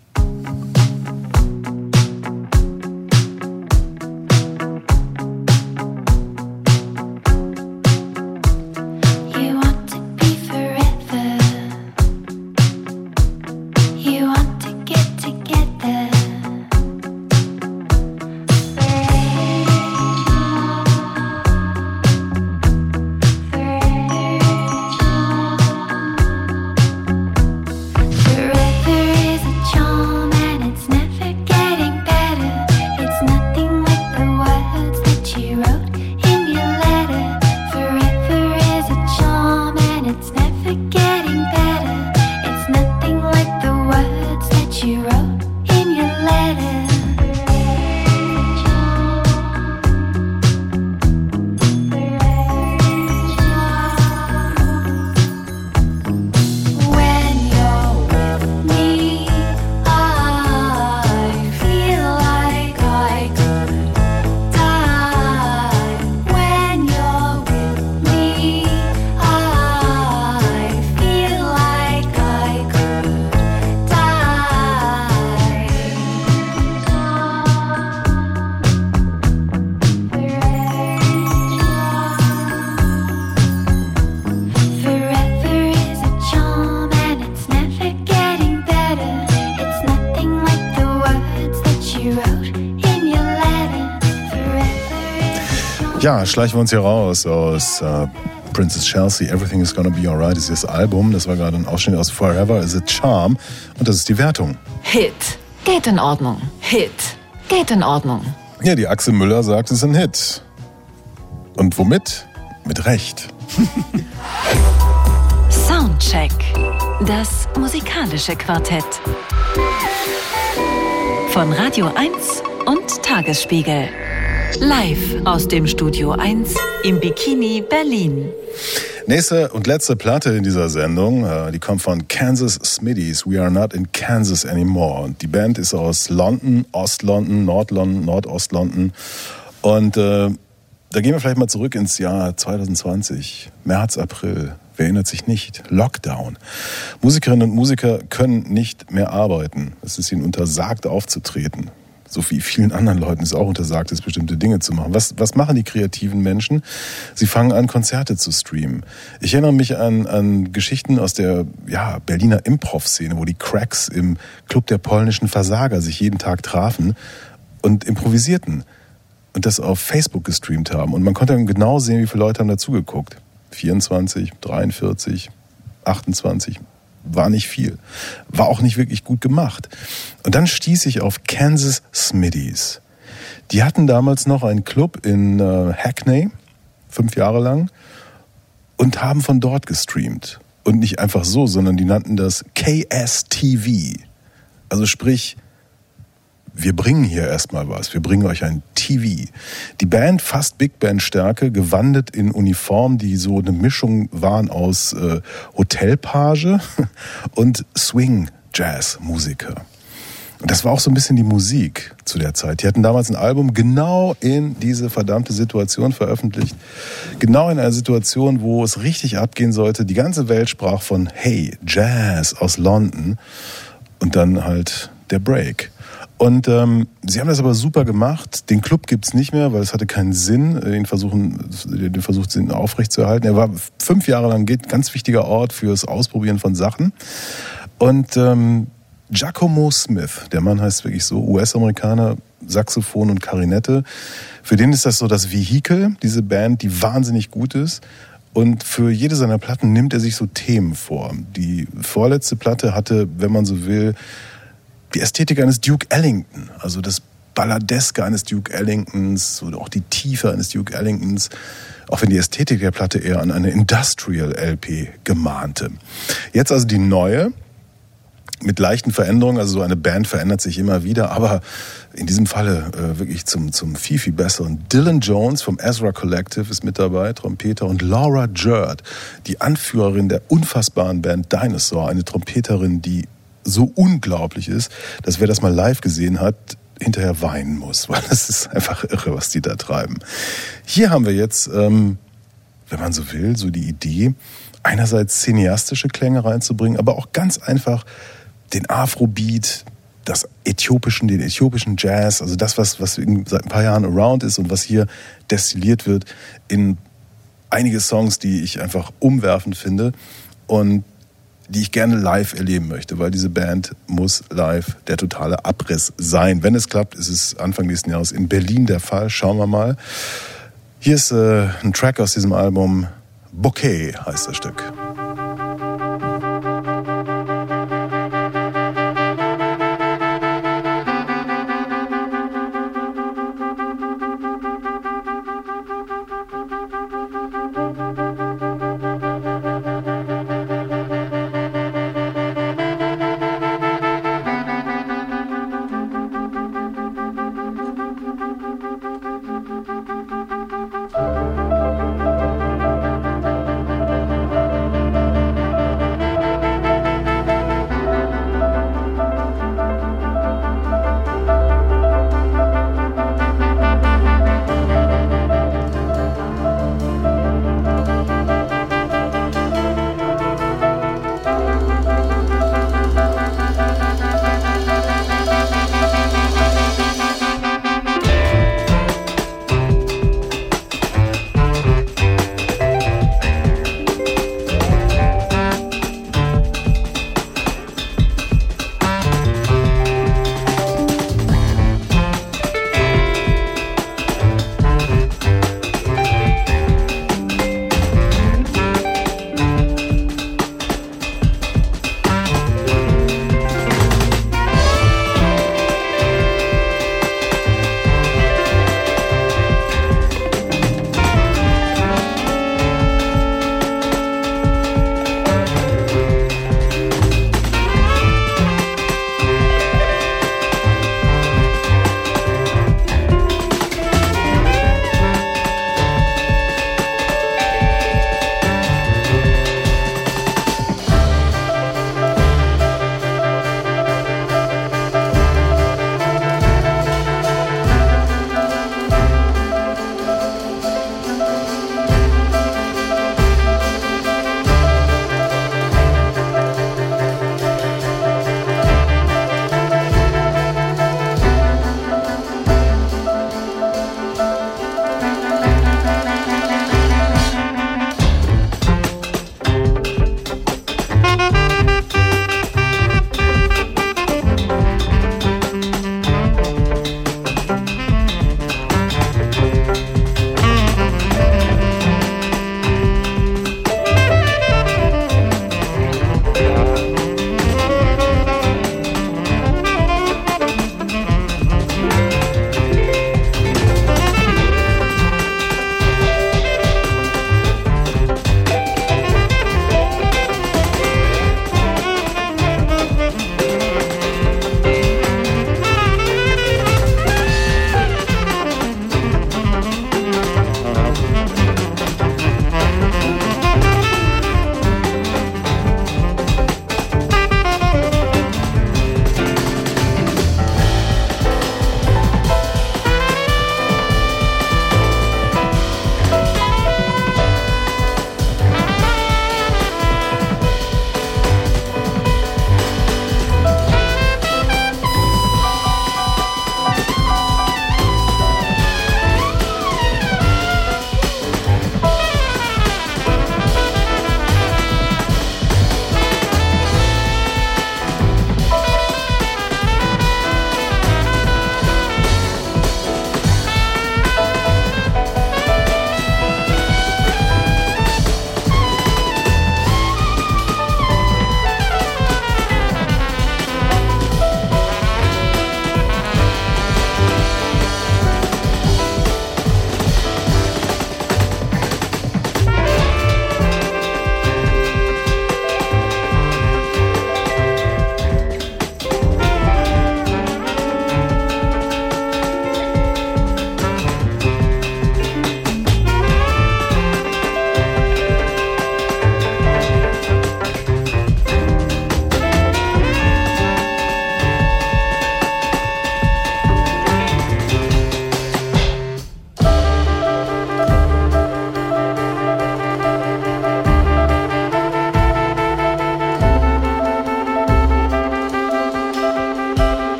Schleichen wir uns hier raus aus äh, Princess Chelsea, Everything is Gonna Be Alright ist das Album. Das war gerade ein Ausschnitt aus Forever is a Charm. Und das ist die Wertung. Hit. Geht in Ordnung. Hit. Geht in Ordnung. Ja, die Axel Müller sagt, es ist ein Hit. Und womit? Mit Recht. Soundcheck. Das musikalische Quartett. Von Radio 1 und Tagesspiegel. Live aus dem Studio 1 im Bikini Berlin. Nächste und letzte Platte in dieser Sendung, äh, die kommt von Kansas Smitties. We are not in Kansas anymore. Und die Band ist aus London, Ost-London, Nord-London, Nordost-London. Und äh, da gehen wir vielleicht mal zurück ins Jahr 2020, März, April. Wer erinnert sich nicht? Lockdown. Musikerinnen und Musiker können nicht mehr arbeiten. Es ist ihnen untersagt, aufzutreten so wie vielen anderen Leuten es auch untersagt ist, bestimmte Dinge zu machen. Was, was machen die kreativen Menschen? Sie fangen an, Konzerte zu streamen. Ich erinnere mich an, an Geschichten aus der ja, Berliner Improv-Szene, wo die Cracks im Club der polnischen Versager sich jeden Tag trafen und improvisierten und das auf Facebook gestreamt haben. Und man konnte dann genau sehen, wie viele Leute haben dazugeguckt. 24, 43, 28, war nicht viel. War auch nicht wirklich gut gemacht. Und dann stieß ich auf Kansas Smitties. Die hatten damals noch einen Club in äh, Hackney, fünf Jahre lang, und haben von dort gestreamt. Und nicht einfach so, sondern die nannten das KSTV. Also sprich wir bringen hier erstmal was, wir bringen euch ein TV. Die Band fast Big Band Stärke, gewandet in Uniform, die so eine Mischung waren aus äh, Hotelpage und Swing Jazz Musiker. Und das war auch so ein bisschen die Musik zu der Zeit. Die hatten damals ein Album genau in diese verdammte Situation veröffentlicht. Genau in einer Situation, wo es richtig abgehen sollte. Die ganze Welt sprach von Hey, Jazz aus London. Und dann halt der Break. Und ähm, sie haben das aber super gemacht. Den Club gibt's nicht mehr, weil es hatte keinen Sinn, äh, den versuchen, den Versuch den aufrechtzuerhalten. Er war fünf Jahre lang ganz wichtiger Ort fürs Ausprobieren von Sachen. Und ähm, Giacomo Smith, der Mann heißt wirklich so, US-Amerikaner, Saxophon und Klarinette. Für den ist das so das Vehikel, diese Band, die wahnsinnig gut ist. Und für jede seiner Platten nimmt er sich so Themen vor. Die vorletzte Platte hatte, wenn man so will, die Ästhetik eines Duke Ellington, also das Balladeske eines Duke Ellingtons oder auch die Tiefe eines Duke Ellingtons, auch wenn die Ästhetik der Platte eher an eine Industrial LP gemahnte. Jetzt also die neue, mit leichten Veränderungen, also so eine Band verändert sich immer wieder, aber in diesem Falle äh, wirklich zum, zum viel, viel besseren. Dylan Jones vom Ezra Collective ist mit dabei, Trompeter, und Laura Jerd, die Anführerin der unfassbaren Band Dinosaur, eine Trompeterin, die so unglaublich ist, dass wer das mal live gesehen hat, hinterher weinen muss, weil das ist einfach irre, was die da treiben. Hier haben wir jetzt, ähm, wenn man so will, so die Idee, einerseits cineastische Klänge reinzubringen, aber auch ganz einfach den Afrobeat, das äthiopischen, den äthiopischen Jazz, also das, was, was seit ein paar Jahren around ist und was hier destilliert wird in einige Songs, die ich einfach umwerfend finde. Und die ich gerne live erleben möchte, weil diese Band muss live der totale Abriss sein. Wenn es klappt, ist es Anfang nächsten Jahres in Berlin der Fall. Schauen wir mal. Hier ist äh, ein Track aus diesem Album. Bouquet heißt das Stück.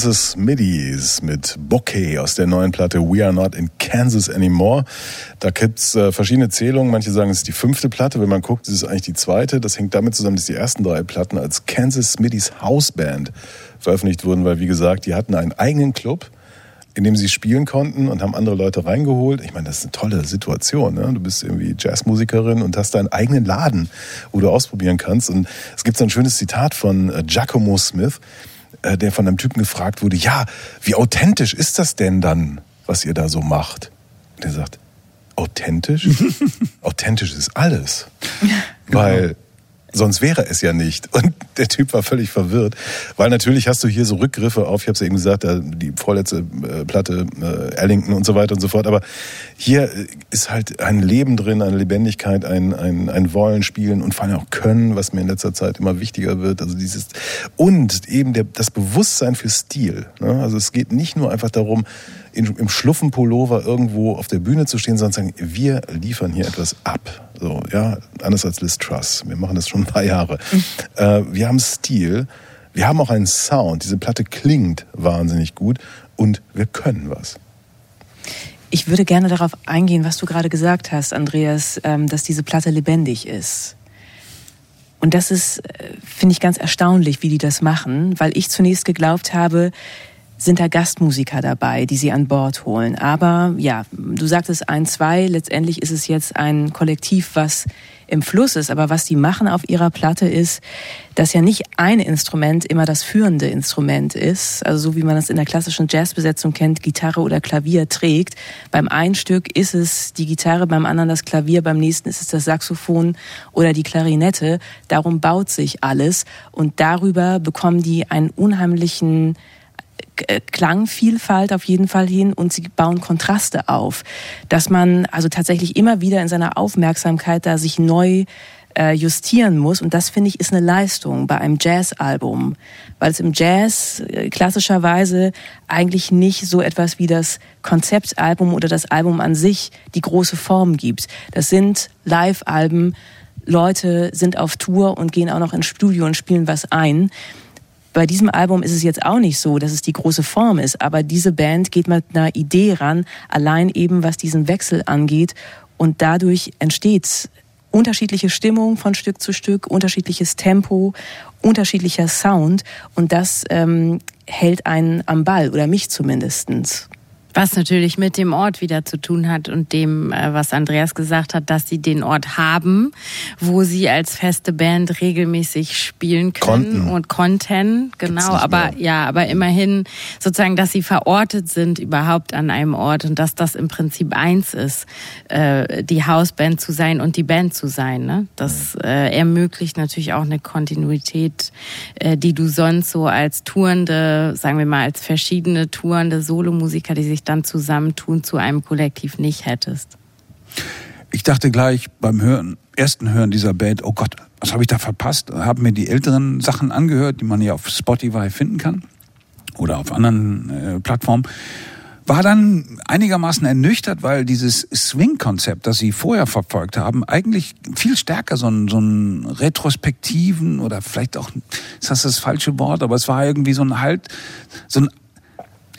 Kansas Middies mit Bouquet aus der neuen Platte We Are Not in Kansas Anymore. Da gibt's äh, verschiedene Zählungen. Manche sagen, es ist die fünfte Platte. Wenn man guckt, ist es eigentlich die zweite. Das hängt damit zusammen, dass die ersten drei Platten als Kansas Middies Houseband veröffentlicht wurden, weil, wie gesagt, die hatten einen eigenen Club in dem sie spielen konnten und haben andere Leute reingeholt. Ich meine, das ist eine tolle Situation. Ne? Du bist irgendwie Jazzmusikerin und hast deinen eigenen Laden, wo du ausprobieren kannst. Und es gibt so ein schönes Zitat von äh, Giacomo Smith, der von einem Typen gefragt wurde, ja, wie authentisch ist das denn dann, was ihr da so macht? Und er sagt, authentisch? authentisch ist alles. Weil Sonst wäre es ja nicht. Und der Typ war völlig verwirrt, weil natürlich hast du hier so Rückgriffe auf, ich habe es ja eben gesagt, die vorletzte äh, Platte, äh, Ellington und so weiter und so fort. Aber hier äh, ist halt ein Leben drin, eine Lebendigkeit, ein, ein, ein Wollen, Spielen und vor allem auch Können, was mir in letzter Zeit immer wichtiger wird. Also dieses und eben der, das Bewusstsein für Stil. Ne? Also es geht nicht nur einfach darum, in, im Schluffenpullover irgendwo auf der Bühne zu stehen, sondern sagen, wir liefern hier etwas ab. So, ja, anders als Liz Truss. Wir machen das schon ein paar Jahre. Mhm. Äh, wir haben Stil, wir haben auch einen Sound. Diese Platte klingt wahnsinnig gut und wir können was. Ich würde gerne darauf eingehen, was du gerade gesagt hast, Andreas, ähm, dass diese Platte lebendig ist. Und das ist, äh, finde ich, ganz erstaunlich, wie die das machen, weil ich zunächst geglaubt habe, sind da Gastmusiker dabei, die sie an Bord holen. Aber ja, du sagtest ein, zwei, letztendlich ist es jetzt ein Kollektiv, was im Fluss ist. Aber was die machen auf ihrer Platte ist, dass ja nicht ein Instrument immer das führende Instrument ist. Also so wie man das in der klassischen Jazzbesetzung kennt, Gitarre oder Klavier trägt. Beim einen Stück ist es die Gitarre, beim anderen das Klavier, beim nächsten ist es das Saxophon oder die Klarinette. Darum baut sich alles und darüber bekommen die einen unheimlichen Klangvielfalt auf jeden Fall hin und sie bauen Kontraste auf, dass man also tatsächlich immer wieder in seiner Aufmerksamkeit da sich neu äh, justieren muss und das finde ich ist eine Leistung bei einem Jazzalbum, weil es im Jazz äh, klassischerweise eigentlich nicht so etwas wie das Konzeptalbum oder das Album an sich die große Form gibt. Das sind Live-Alben, Leute sind auf Tour und gehen auch noch ins Studio und spielen was ein. Bei diesem Album ist es jetzt auch nicht so, dass es die große Form ist, aber diese Band geht mit einer Idee ran, allein eben was diesen Wechsel angeht und dadurch entsteht unterschiedliche Stimmung von Stück zu Stück, unterschiedliches Tempo, unterschiedlicher Sound und das ähm, hält einen am Ball oder mich zumindestens. Was natürlich mit dem Ort wieder zu tun hat und dem, äh, was Andreas gesagt hat, dass sie den Ort haben, wo sie als feste Band regelmäßig spielen können Konnten. und konnten. Genau, aber ja, aber immerhin sozusagen, dass sie verortet sind überhaupt an einem Ort und dass das im Prinzip eins ist, äh, die Hausband zu sein und die Band zu sein. Ne? Das äh, ermöglicht natürlich auch eine Kontinuität, die du sonst so als Tourende, sagen wir mal, als verschiedene Tourende Solomusiker, die sich sich dann zusammentun zu einem Kollektiv nicht hättest? Ich dachte gleich beim Hören, ersten Hören dieser Band, oh Gott, was habe ich da verpasst? Habe mir die älteren Sachen angehört, die man ja auf Spotify finden kann oder auf anderen äh, Plattformen. War dann einigermaßen ernüchtert, weil dieses Swing-Konzept, das sie vorher verfolgt haben, eigentlich viel stärker so einen, so einen retrospektiven oder vielleicht auch, ist das das falsche Wort, aber es war irgendwie so ein halt, so ein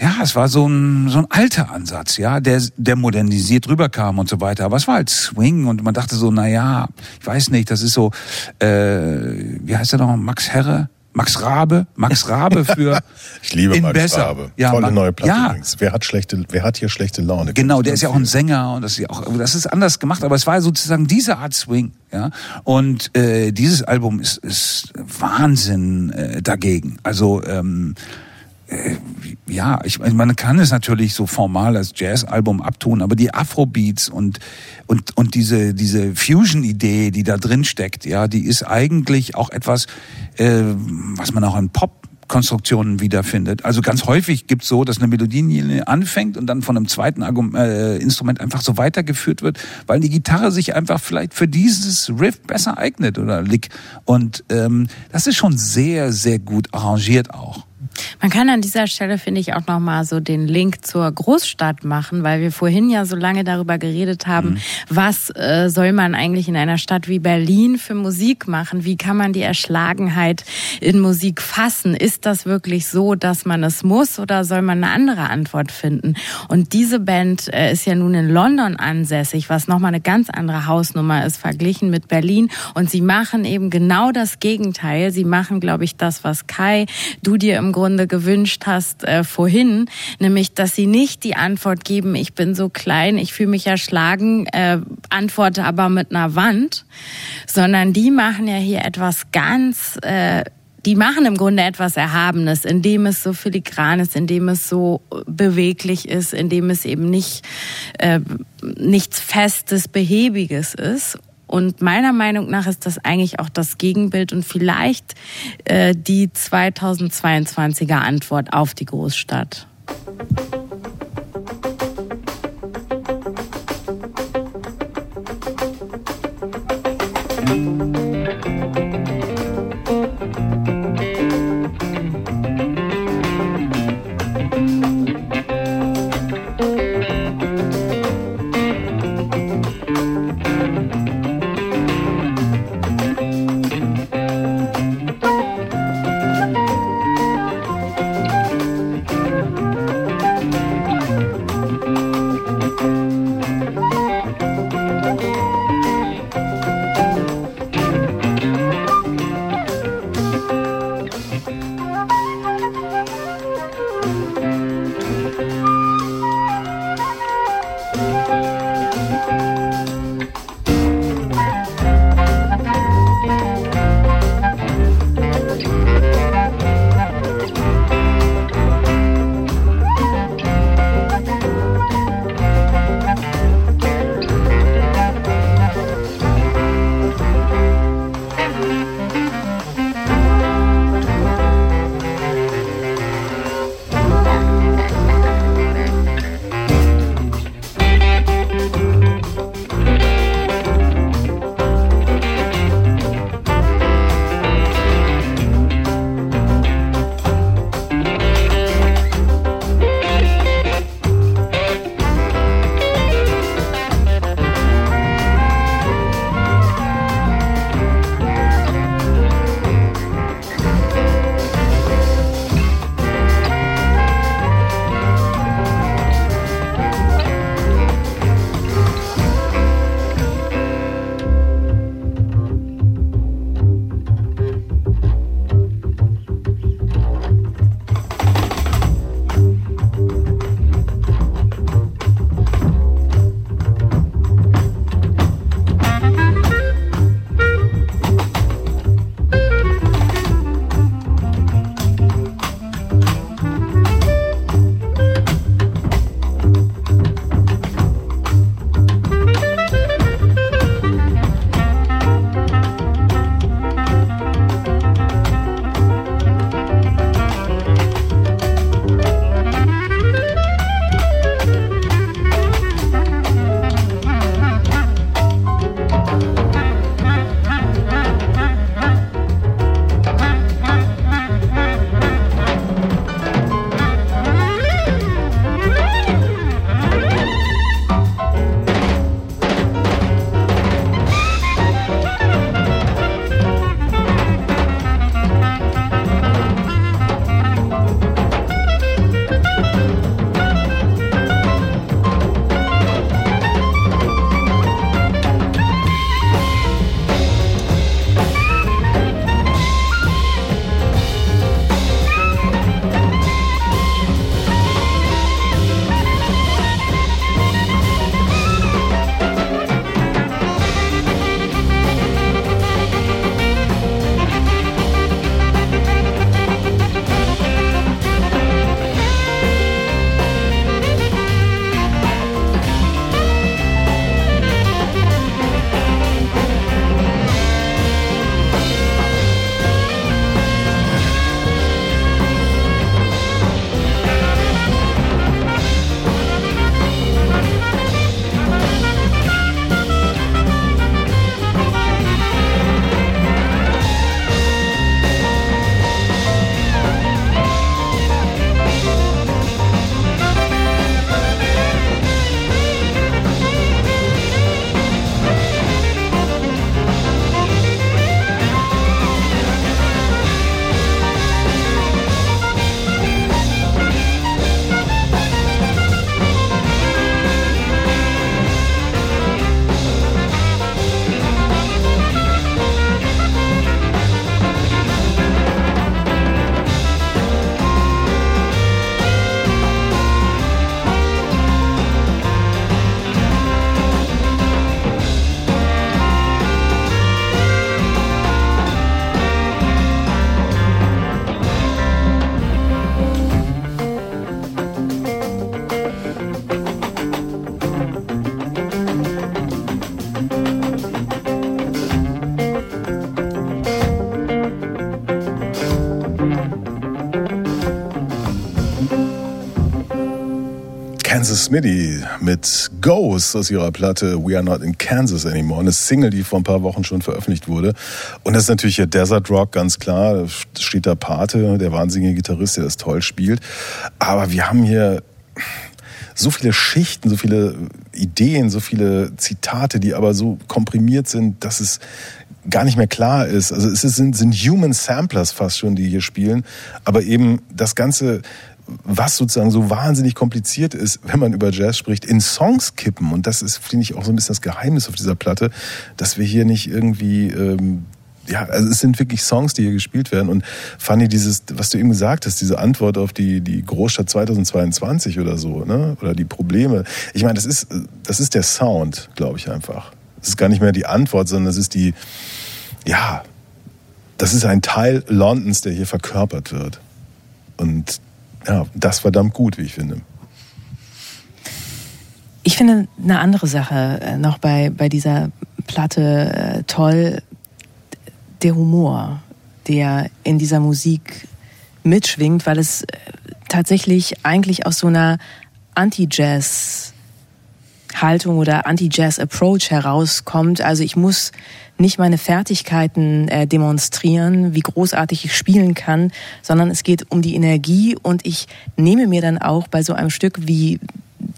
ja, es war so ein, so ein alter Ansatz, ja, der, der modernisiert rüberkam und so weiter. Aber es war halt Swing und man dachte so, na ja, ich weiß nicht, das ist so, äh, wie heißt er noch, Max Herre? Max Rabe, Max Rabe für Ich liebe in Max besser. Rabe. Ja, Tolle Ma- neue Platte ja. übrigens. Wer hat schlechte, wer hat hier schlechte Laune? Genau, der ist ja auch ein Sänger und das ist ja auch, das ist anders gemacht, aber es war sozusagen diese Art Swing, ja. Und äh, dieses Album ist, ist Wahnsinn äh, dagegen. Also ähm, äh, ja, ich man kann es natürlich so formal als Jazzalbum abtun, aber die Afrobeats und und und diese diese Fusion-Idee, die da drin steckt, ja, die ist eigentlich auch etwas, äh, was man auch in Pop Konstruktionen wiederfindet. Also ganz häufig gibt's so, dass eine Melodienlinie anfängt und dann von einem zweiten Argum äh, Instrument einfach so weitergeführt wird, weil die Gitarre sich einfach vielleicht für dieses Riff besser eignet oder Lick. Und ähm, das ist schon sehr, sehr gut arrangiert auch. Man kann an dieser Stelle, finde ich, auch nochmal so den Link zur Großstadt machen, weil wir vorhin ja so lange darüber geredet haben, mhm. was äh, soll man eigentlich in einer Stadt wie Berlin für Musik machen? Wie kann man die Erschlagenheit in Musik fassen? Ist das wirklich so, dass man es muss oder soll man eine andere Antwort finden? Und diese Band äh, ist ja nun in London ansässig, was nochmal eine ganz andere Hausnummer ist, verglichen mit Berlin. Und sie machen eben genau das Gegenteil. Sie machen, glaube ich, das, was Kai, du dir im Grunde gewünscht hast äh, vorhin, nämlich, dass sie nicht die Antwort geben, ich bin so klein, ich fühle mich erschlagen, äh, antworte aber mit einer Wand, sondern die machen ja hier etwas ganz äh, die machen im Grunde etwas Erhabenes, indem es so filigran ist, indem es so beweglich ist, indem es eben nicht äh, nichts Festes, Behäbiges ist. Und meiner Meinung nach ist das eigentlich auch das Gegenbild und vielleicht äh, die 2022er Antwort auf die Großstadt. Musik Smitty mit Ghost aus ihrer Platte We Are Not in Kansas Anymore. Eine Single, die vor ein paar Wochen schon veröffentlicht wurde. Und das ist natürlich hier Desert Rock, ganz klar. Da steht da Pate, der wahnsinnige Gitarrist, der das toll spielt. Aber wir haben hier so viele Schichten, so viele Ideen, so viele Zitate, die aber so komprimiert sind, dass es gar nicht mehr klar ist. Also es sind, sind Human Samplers fast schon, die hier spielen, aber eben das Ganze was sozusagen so wahnsinnig kompliziert ist, wenn man über Jazz spricht, in Songs kippen. Und das ist, finde ich, auch so ein bisschen das Geheimnis auf dieser Platte, dass wir hier nicht irgendwie, ähm, ja, also es sind wirklich Songs, die hier gespielt werden. Und Fanny, dieses, was du eben gesagt hast, diese Antwort auf die, die Großstadt 2022 oder so, ne? Oder die Probleme. Ich meine, das ist, das ist der Sound, glaube ich einfach. Es ist gar nicht mehr die Antwort, sondern es ist die, ja, das ist ein Teil Londons, der hier verkörpert wird. Und ja, das verdammt gut, wie ich finde. Ich finde eine andere Sache äh, noch bei, bei dieser Platte äh, toll, der Humor, der in dieser Musik mitschwingt, weil es äh, tatsächlich eigentlich aus so einer Anti-Jazz Haltung oder Anti-Jazz-Approach herauskommt. Also ich muss nicht meine Fertigkeiten äh, demonstrieren, wie großartig ich spielen kann, sondern es geht um die Energie und ich nehme mir dann auch bei so einem Stück wie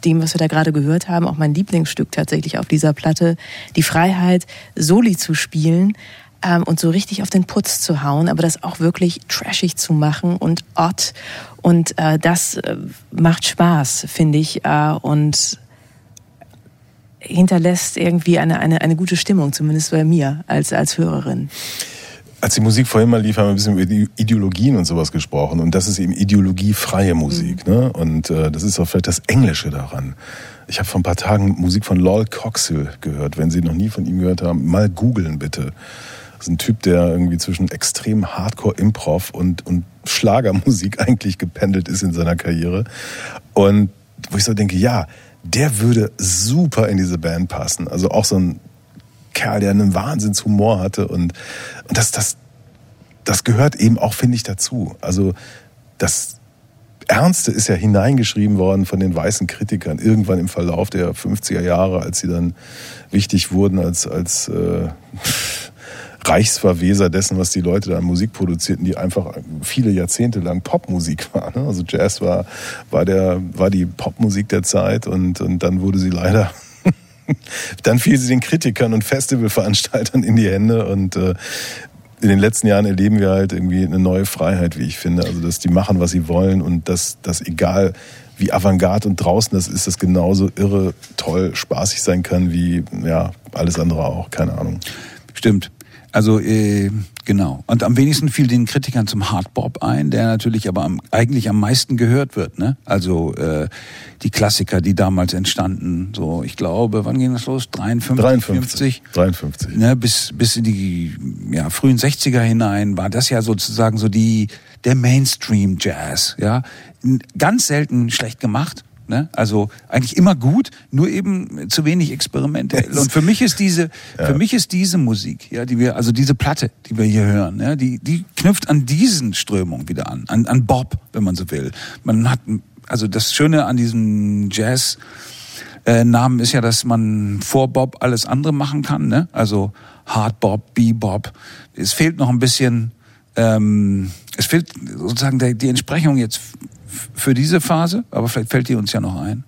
dem, was wir da gerade gehört haben, auch mein Lieblingsstück tatsächlich auf dieser Platte, die Freiheit, Soli zu spielen ähm, und so richtig auf den Putz zu hauen, aber das auch wirklich trashig zu machen und odd. Und äh, das äh, macht Spaß, finde ich. Äh, und hinterlässt irgendwie eine, eine, eine gute Stimmung, zumindest bei mir als, als Hörerin. Als die Musik vorhin mal lief, haben wir ein bisschen über Ideologien und sowas gesprochen. Und das ist eben ideologiefreie Musik. Mhm. Ne? Und äh, das ist auch vielleicht das Englische daran. Ich habe vor ein paar Tagen Musik von Lol Coxill gehört. Wenn Sie noch nie von ihm gehört haben, mal googeln bitte. Das ist ein Typ, der irgendwie zwischen extrem Hardcore-Improv und, und Schlagermusik eigentlich gependelt ist in seiner Karriere. Und wo ich so denke, ja, der würde super in diese Band passen. Also auch so ein Kerl, der einen Wahnsinnshumor hatte und, und das, das, das gehört eben auch, finde ich, dazu. Also das Ernste ist ja hineingeschrieben worden von den weißen Kritikern irgendwann im Verlauf der 50er Jahre, als sie dann wichtig wurden als, als äh, Reichsverweser dessen, was die Leute da an Musik produzierten, die einfach viele Jahrzehnte lang Popmusik war. Also Jazz war, war, der, war die Popmusik der Zeit und, und dann wurde sie leider dann fiel sie den Kritikern und Festivalveranstaltern in die Hände und äh, in den letzten Jahren erleben wir halt irgendwie eine neue Freiheit, wie ich finde. Also, dass die machen, was sie wollen und dass das egal wie Avantgarde und draußen das ist, das genauso irre, toll, spaßig sein kann wie ja alles andere auch. Keine Ahnung. Stimmt. Also äh, genau. Und am wenigsten fiel den Kritikern zum Hardbop ein, der natürlich aber am, eigentlich am meisten gehört wird. Ne? Also äh, die Klassiker, die damals entstanden. So, ich glaube, wann ging das los? 53, 53. 53. Ne? Bis bis in die ja, frühen 60er hinein war das ja sozusagen so die der Mainstream Jazz. Ja, ganz selten schlecht gemacht Ne? Also eigentlich immer gut, nur eben zu wenig experimentell. Und für mich ist diese, ja. für mich ist diese Musik, ja, die wir, also diese Platte, die wir hier hören, ja, die, die knüpft an diesen Strömungen wieder an, an, an Bob, wenn man so will. Man hat, also das Schöne an diesem Jazz, äh, Namen ist ja, dass man vor Bob alles andere machen kann, ne? Also Hard Bob, Bebop. Es fehlt noch ein bisschen, ähm, es fehlt sozusagen die, die Entsprechung jetzt für diese Phase, aber vielleicht fällt die uns ja noch ein.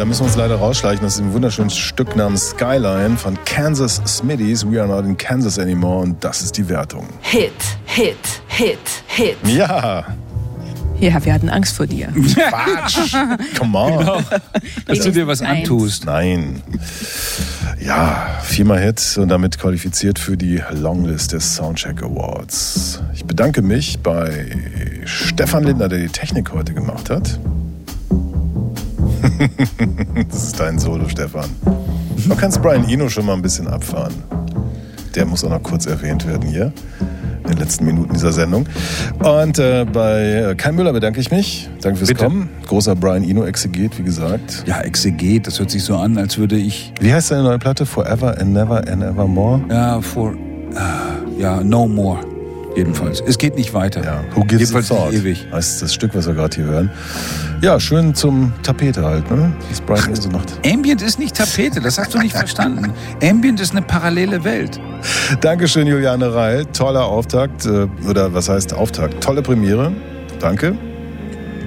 Da müssen wir uns leider rausschleichen. Das ist ein wunderschönes Stück namens Skyline von Kansas Smitties. We are not in Kansas anymore. Und das ist die Wertung. Hit, Hit, Hit, Hit. Ja, Ja, wir hatten Angst vor dir. Quatsch. Come on. Dass du dir was Eins. antust. Nein. Ja, viermal Hit und damit qualifiziert für die Longlist des Soundcheck Awards. Ich bedanke mich bei Stefan Lindner, der die Technik heute gemacht hat. das ist dein Solo, Stefan. Man kann Brian Eno schon mal ein bisschen abfahren. Der muss auch noch kurz erwähnt werden hier in den letzten Minuten dieser Sendung. Und äh, bei Kai Müller bedanke ich mich. Danke fürs Bitte. Kommen. Großer Brian Eno-Exeget, wie gesagt. Ja, Exeget, das hört sich so an, als würde ich, Wie heißt deine neue Platte? Forever and Never and Evermore? ja, for, ah, ja, no more. Jedenfalls. Es geht nicht weiter. Ja, Who Gives a Jedenfalls Thought nicht ewig. heißt das Stück, was wir gerade hier hören. Ja, schön zum Tapete halt, ne? Was Brian Eno so macht. Ambient ist nicht Tapete, das hast du nicht verstanden. Ambient ist eine parallele Welt. Dankeschön, Juliane Reil. Toller Auftakt. äh, Oder was heißt Auftakt? Tolle Premiere. Danke.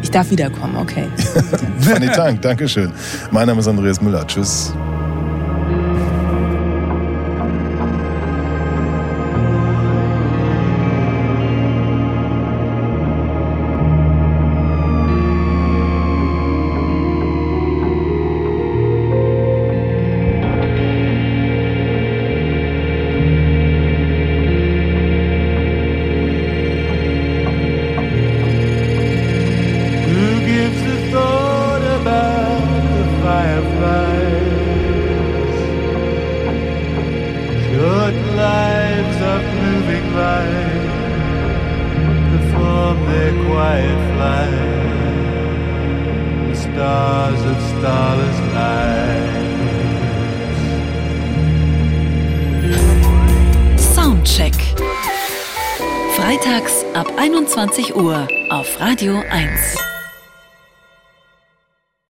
Ich darf wiederkommen, okay. Fanny Tank, Dankeschön. Mein Name ist Andreas Müller. Tschüss.